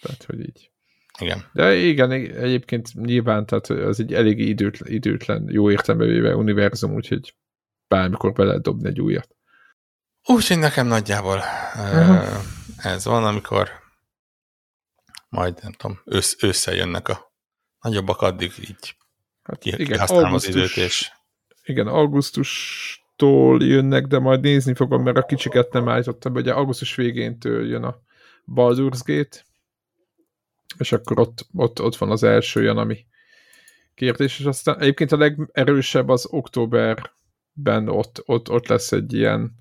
Tehát, hogy így. Igen. De igen, egyébként nyilván, tehát az egy elég időtlen, időtlen jó értelembe véve univerzum, úgyhogy bármikor be lehet dobni egy újat. Úgyhogy nekem nagyjából uh-huh. ez van, amikor majd, nem tudom, ősz, ősszel jönnek a nagyobbak, addig így hát ki, igen, augusztus, az időt, és... Igen, augusztustól jönnek, de majd nézni fogom, mert a kicsiket nem állítottam, ugye augusztus végéntől jön a Baldur's Gate, és akkor ott, ott, ott van az első olyan, ami kérdés, és aztán egyébként a legerősebb az októberben ott, ott, ott lesz egy ilyen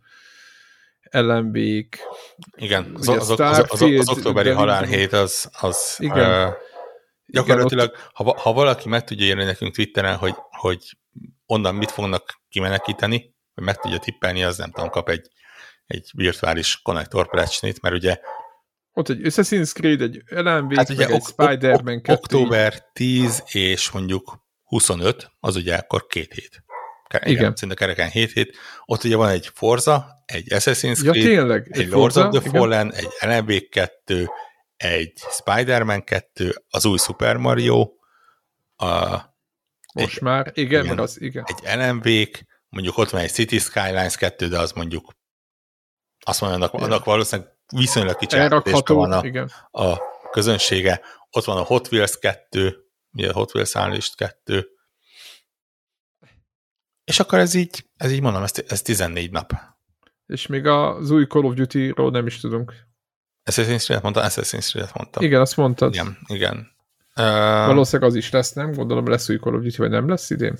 lmb Igen, az, az, az, az, az, az októberi halálhét az, az igen. Uh, gyakorlatilag, igen, ott... ha, ha valaki meg tudja írni nekünk Twitteren, hogy, hogy onnan mit fognak kimenekíteni, hogy meg tudja tippelni, az nem tudom, kap egy, egy virtuális konnektor plecsnit, mert ugye ott egy Assassin's Creed, egy LMV, hát ugye ok, Spider-Man ok, Október 10 és mondjuk 25, az ugye akkor két hét. Igen. igen. Szinte kereken 7 hét. Ott ugye van egy Forza, egy Assassin's Creed, ja, tényleg, egy, egy Lords of the igen. Fallen, egy LMV 2, egy Spider-Man 2, az új Super Mario, a, most egy, már, igen, igen, az, igen. Egy lmv mondjuk ott van egy City Skylines 2, de az mondjuk azt mondja, annak, annak valószínűleg viszonylag kicsi van a, igen. a közönsége. Ott van a Hot Wheels 2, ugye a Hot Wheels Unleashed 2, és akkor ez így, ez így mondom, ez, ez 14 nap. És még az új Call of Duty-ról nem is tudunk. Assassin's Creed mondta, Assassin's Creed mondtam. Igen, azt mondtad. Igen, igen. Uh, Valószínűleg az is lesz, nem? Gondolom lesz új Call of Duty, vagy nem lesz idén?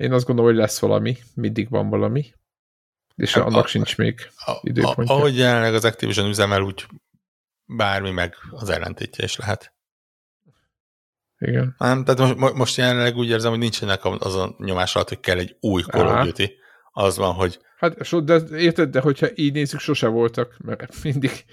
Én azt gondolom, hogy lesz valami. Mindig van valami. És hát, annak a, sincs még időpontja. Ahogy jelenleg az Activision üzemel, úgy bármi meg az ellentétje is lehet. Igen. Nem, tehát most, most jelenleg úgy érzem, hogy nincsenek az a nyomás alatt, hogy kell egy új Call of Duty. Az van, hogy... Hát, so, de érted, de hogyha így nézzük, sose voltak, mert mindig,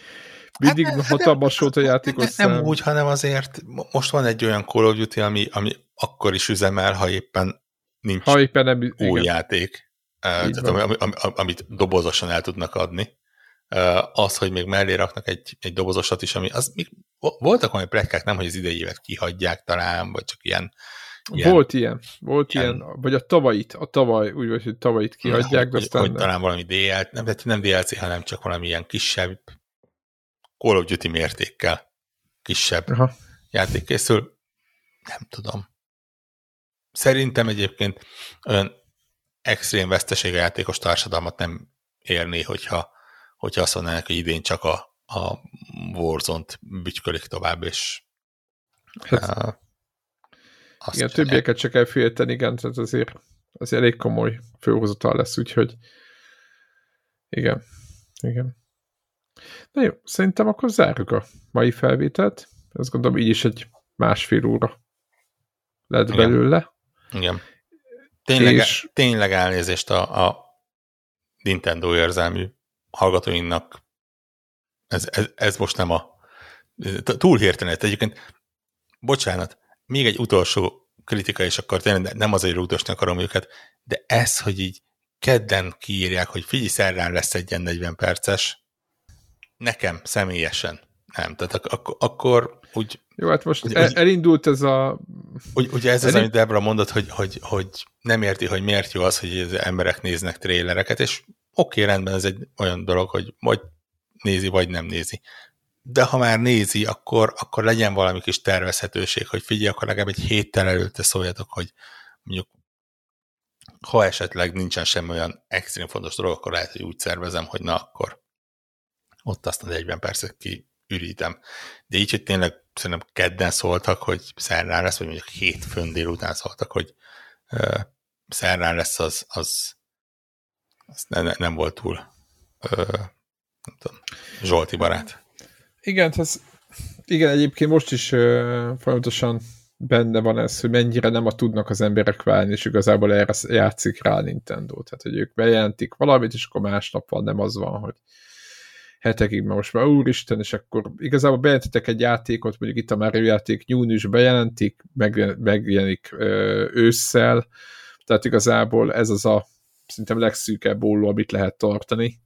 mindig hát, hatalmas volt a játékos nem, nem úgy, hanem azért most van egy olyan Call of Duty, ami, ami akkor is üzemel, ha éppen nincs ha éppen nem, új igen. játék tehát ami, ami, amit dobozosan el tudnak adni. Az, hogy még mellé raknak egy, egy dobozosat is, ami az még voltak olyan plegykák, nem, hogy az idei évet kihagyják talán, vagy csak ilyen Ilyen, volt ilyen, volt ilyen, ilyen, vagy a tavait, a tavaly, úgy vagy, hogy tavait kihagyják, de aztán... Hogy talán valami DL, nem, nem DLC, hanem csak valami ilyen kisebb Call of Duty mértékkel kisebb Aha. játék készül. Nem tudom. Szerintem egyébként olyan extrém veszteség a játékos társadalmat nem érné, hogyha, hogyha azt mondanák, hogy idén csak a, a Warzone-t bütykölik tovább, és hát, uh, igen, többieket se kell félteni, igen, tehát azért az elég komoly főhozatal lesz, úgyhogy igen, igen. Na jó, szerintem akkor zárjuk a mai felvételt. Azt gondolom, így is egy másfél óra lett igen. belőle. Igen. Tényleg, és... tényleg elnézést a, a Nintendo érzelmű hallgatóinknak. Ez, ez, ez most nem a... Túl hirtelen. Egyébként, bocsánat, még egy utolsó kritika, és akkor tényleg nem azért rúgdosni akarom őket, de ez, hogy így kedden kiírják, hogy figyelj, szerdán lesz egy ilyen 40 perces, nekem személyesen nem. Tehát ak- ak- akkor úgy... Jó, hát most úgy, el, elindult ez a... Úgy, ugye ez az, amit Debra mondott, hogy, hogy, hogy nem érti, hogy miért jó az, hogy az emberek néznek trélereket, és oké, okay, rendben, ez egy olyan dolog, hogy vagy nézi, vagy nem nézi. De ha már nézi, akkor, akkor legyen valami kis tervezhetőség, hogy figyelj, akkor legalább egy héttel előtte szóljatok, hogy mondjuk ha esetleg nincsen semmi olyan extrém fontos dolog, akkor lehet, hogy úgy szervezem, hogy na akkor ott azt a 40 percet kiürítem. De így, hogy tényleg szerintem kedden szóltak, hogy szerdán lesz, vagy mondjuk hétfőn délután szóltak, hogy uh, szerdán lesz, az, az, az ne, nem volt túl uh, nem tudom, Zsolti barát. Igen, ez, igen, egyébként most is uh, folyamatosan benne van ez, hogy mennyire nem a tudnak az emberek válni, és igazából erre játszik rá a Nintendo. Tehát, hogy ők bejelentik valamit, és akkor másnap van, nem az van, hogy hetekig, mert most már úristen, és akkor igazából bejelentetek egy játékot, mondjuk itt a Mario játék június bejelentik, meg, megjelenik ősszel, tehát igazából ez az a szerintem legszűkebb olló, amit lehet tartani,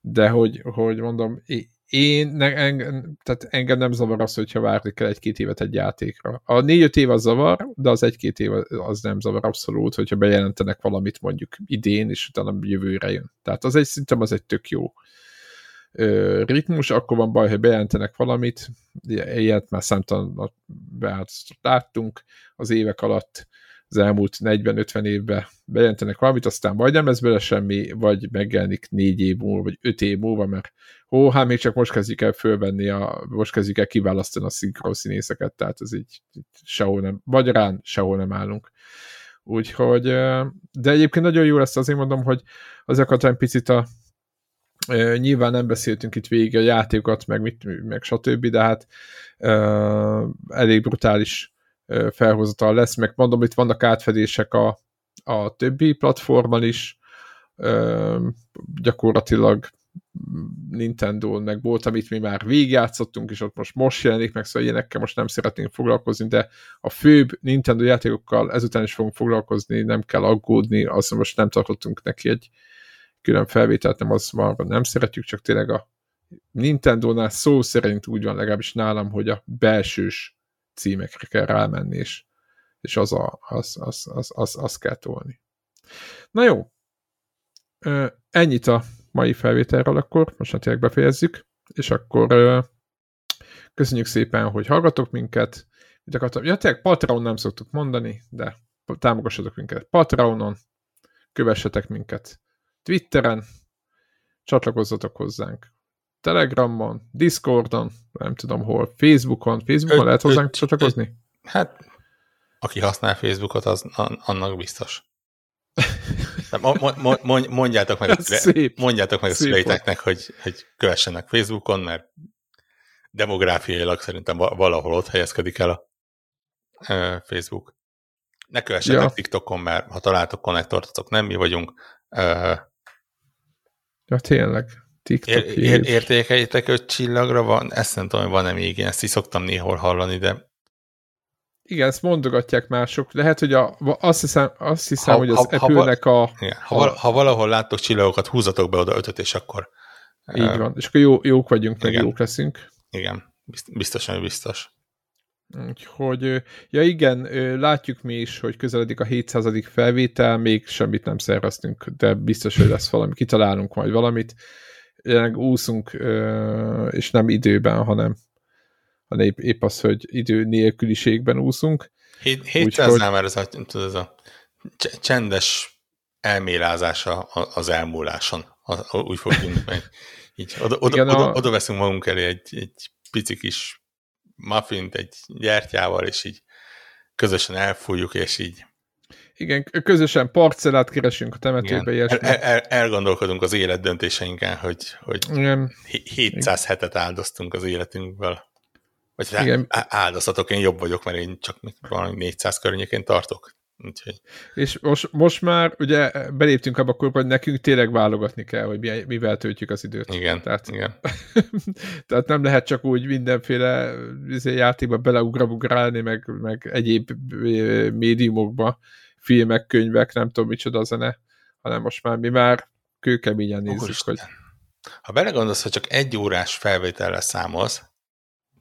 de hogy, hogy mondom, én, ne, engem, tehát engem nem zavar az, hogyha várni kell egy-két évet egy játékra. A négy-öt év az zavar, de az egy-két év az nem zavar abszolút, hogyha bejelentenek valamit mondjuk idén, és utána jövőre jön. Tehát az egy, szerintem az egy tök jó ritmus, akkor van baj, hogy bejelentenek valamit, ilyet már számtalan láttunk az évek alatt, az elmúlt 40-50 évben bejelentenek valamit, aztán vagy nem lesz bele semmi, vagy megjelenik négy év múlva, vagy öt év múlva, mert ó, hát még csak most kezdjük el fölvenni, a, most kezdjük el kiválasztani a szinkron színészeket, tehát ez így, így sehol nem, magyarán sehol nem állunk. Úgyhogy, de egyébként nagyon jó lesz, azért mondom, hogy azért egy picit a, nyilván nem beszéltünk itt végig a játékokat, meg, mit, meg stb., de hát elég brutális felhozatal lesz, meg mondom, itt vannak átfedések a, a többi platformon is, gyakorlatilag Nintendo, meg volt, amit mi már végigjátszottunk, és ott most most jelenik meg, szóval ilyenekkel most nem szeretnénk foglalkozni, de a főbb Nintendo játékokkal ezután is fogunk foglalkozni, nem kell aggódni, azt most nem tartottunk neki egy külön felvételt, nem az már nem szeretjük, csak tényleg a Nintendo-nál szó szerint úgy van legalábbis nálam, hogy a belsős címekre kell rámenni, és, és az, a, az, az, az, az, az kell tolni. Na jó, ennyit a mai felvételről akkor, most már tényleg befejezzük, és akkor köszönjük szépen, hogy hallgatok minket. Mit akartam? Ja, tényleg Patreon nem szoktuk mondani, de támogassatok minket Patreonon, kövessetek minket Twitteren, csatlakozzatok hozzánk Telegramon, Discordon, nem tudom hol, Facebookon, Facebookon öt, lehet hozzánk öt, csatlakozni? Öt, hát, aki használ Facebookot, az annak biztos. mondjátok meg, szép, mondjátok meg a szüleiteknek, hogy, hogy kövessenek Facebookon, mert demográfiailag szerintem valahol ott helyezkedik el a Facebook. Ne kövessenek ja. TikTokon, mert ha találtok konnektort, azok nem mi vagyunk. Ja, tényleg. TikTok ér, ér, öt csillagra, van, ezt nem tudom, hogy van-e még ilyen, ezt is szoktam néhol hallani, de igen, ezt mondogatják mások. Lehet, hogy a, azt hiszem, azt hiszem ha, hogy az Apple-nek a... Igen, ha, ha, ha valahol láttok csillagokat, húzatok be oda ötöt, és akkor... Így uh, van, és akkor jó, jók vagyunk, meg jók leszünk. Igen, biztosan biztos. Úgyhogy, ja igen, látjuk mi is, hogy közeledik a 700. felvétel, még semmit nem szerveztünk, de biztos, hogy lesz valami, kitalálunk majd valamit. Jelenleg úszunk, és nem időben, hanem hanem épp, épp az, hogy idő nélküliségben úszunk. 700-nál már ez a, ez a csendes elmélázása az elmúláson, úgy fogjuk meg. Így oda, oda, Igen, oda, a... oda veszünk magunk elé egy, egy pici kis muffint egy gyertyával, és így közösen elfújjuk, és így igen, közösen parcellát keresünk a temetőbe. Igen. El, el, elgondolkodunk az élet döntéseinken, hogy, hogy Igen. 700 Igen. hetet áldoztunk az életünkből. Vagy Igen. áldozatok, én jobb vagyok, mert én csak valami 400 környékén tartok. Úgyhogy. És most, most már ugye beléptünk abba a korba, hogy nekünk tényleg válogatni kell, hogy mivel töltjük az időt. Igen, tehát, igen. tehát nem lehet csak úgy mindenféle izé, játékba beleugrabugrálni, meg, meg egyéb médiumokba, filmek, könyvek, nem tudom micsoda zene, hanem most már mi már kőkeményen nézzük, hogy... Ha belegondolsz, hogy csak egy órás felvétellel számolsz,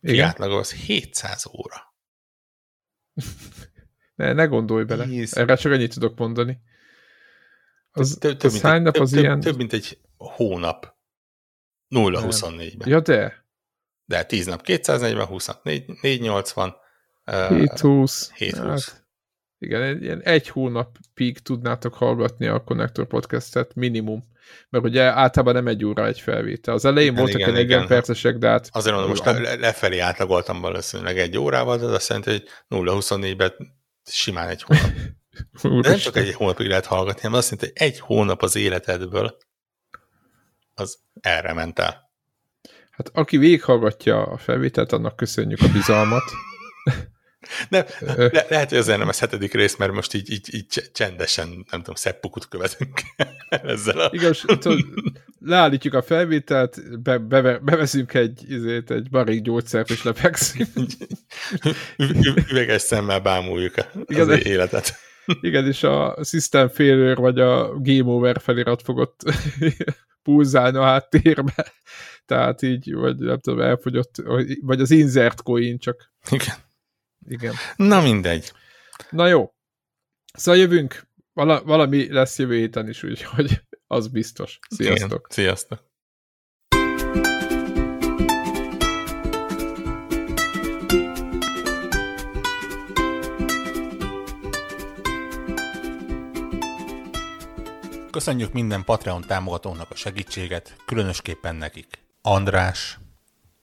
igen? átlagol, az 700 óra. ne, ne gondolj bele. Tíz. Erre csak ennyit tudok mondani. Az, több, több, az hány nap az több, ilyen... Több, mint egy hónap. 0-24-ben. Ja, de. De 10 nap 240, 20 nap 480. 720. 720. Hát, Igen, egy, ilyen egy hónapig tudnátok hallgatni a Connector podcastet minimum. Mert ugye általában nem egy óra egy felvétel. Az elején igen, voltak igen, 40 igen. percesek, de hát... Azért mondom, most le, lefelé átlagoltam valószínűleg egy órával, de az azt jelenti, hogy 0-24-ben simán egy hónap. de nem csak egy hónapig lehet hallgatni, hanem azt jelenti, hogy egy hónap az életedből az erre ment el. Hát aki végighallgatja a felvételt, annak köszönjük a bizalmat. Nem, le, lehet, hogy azért nem ez hetedik rész, mert most így, így, így csendesen, nem tudom, szeppukut követünk ezzel a... Igaz, tudod, leállítjuk a felvételt, be, be, beveszünk egy, izét, egy barik gyógyszert, és lepegszünk. Üveges szemmel bámuljuk az Igen, életet. Igen, és a System Failure vagy a Game Over felirat fogott pulzálni a háttérbe. Tehát így, vagy nem tudom, elfogyott, vagy az insert coin csak. Igen. Igen. Na mindegy. Na jó. Szóval jövünk. Vala, valami lesz jövő héten is, úgyhogy az biztos. Sziasztok. Igen. Sziasztok. Köszönjük minden Patreon támogatónak a segítséget, különösképpen nekik. András,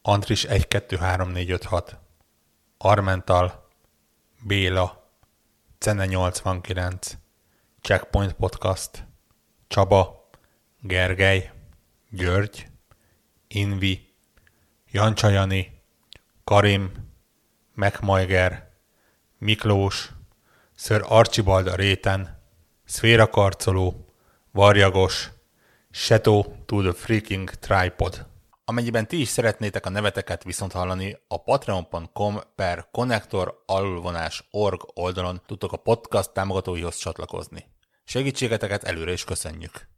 Andris 123456, Armental, Béla, Cene 89, Checkpoint Podcast, Csaba, Gergely, György, Invi, Jancsajani, Karim, Megmajger, Miklós, Ször Archibald a réten, Szféra Karcoló, Varjagos, Shadow to the Freaking Tripod. Amennyiben ti is szeretnétek a neveteket viszont hallani, a patreon.com per connector alulvonás org oldalon tudtok a podcast támogatóihoz csatlakozni. Segítségeteket előre is köszönjük!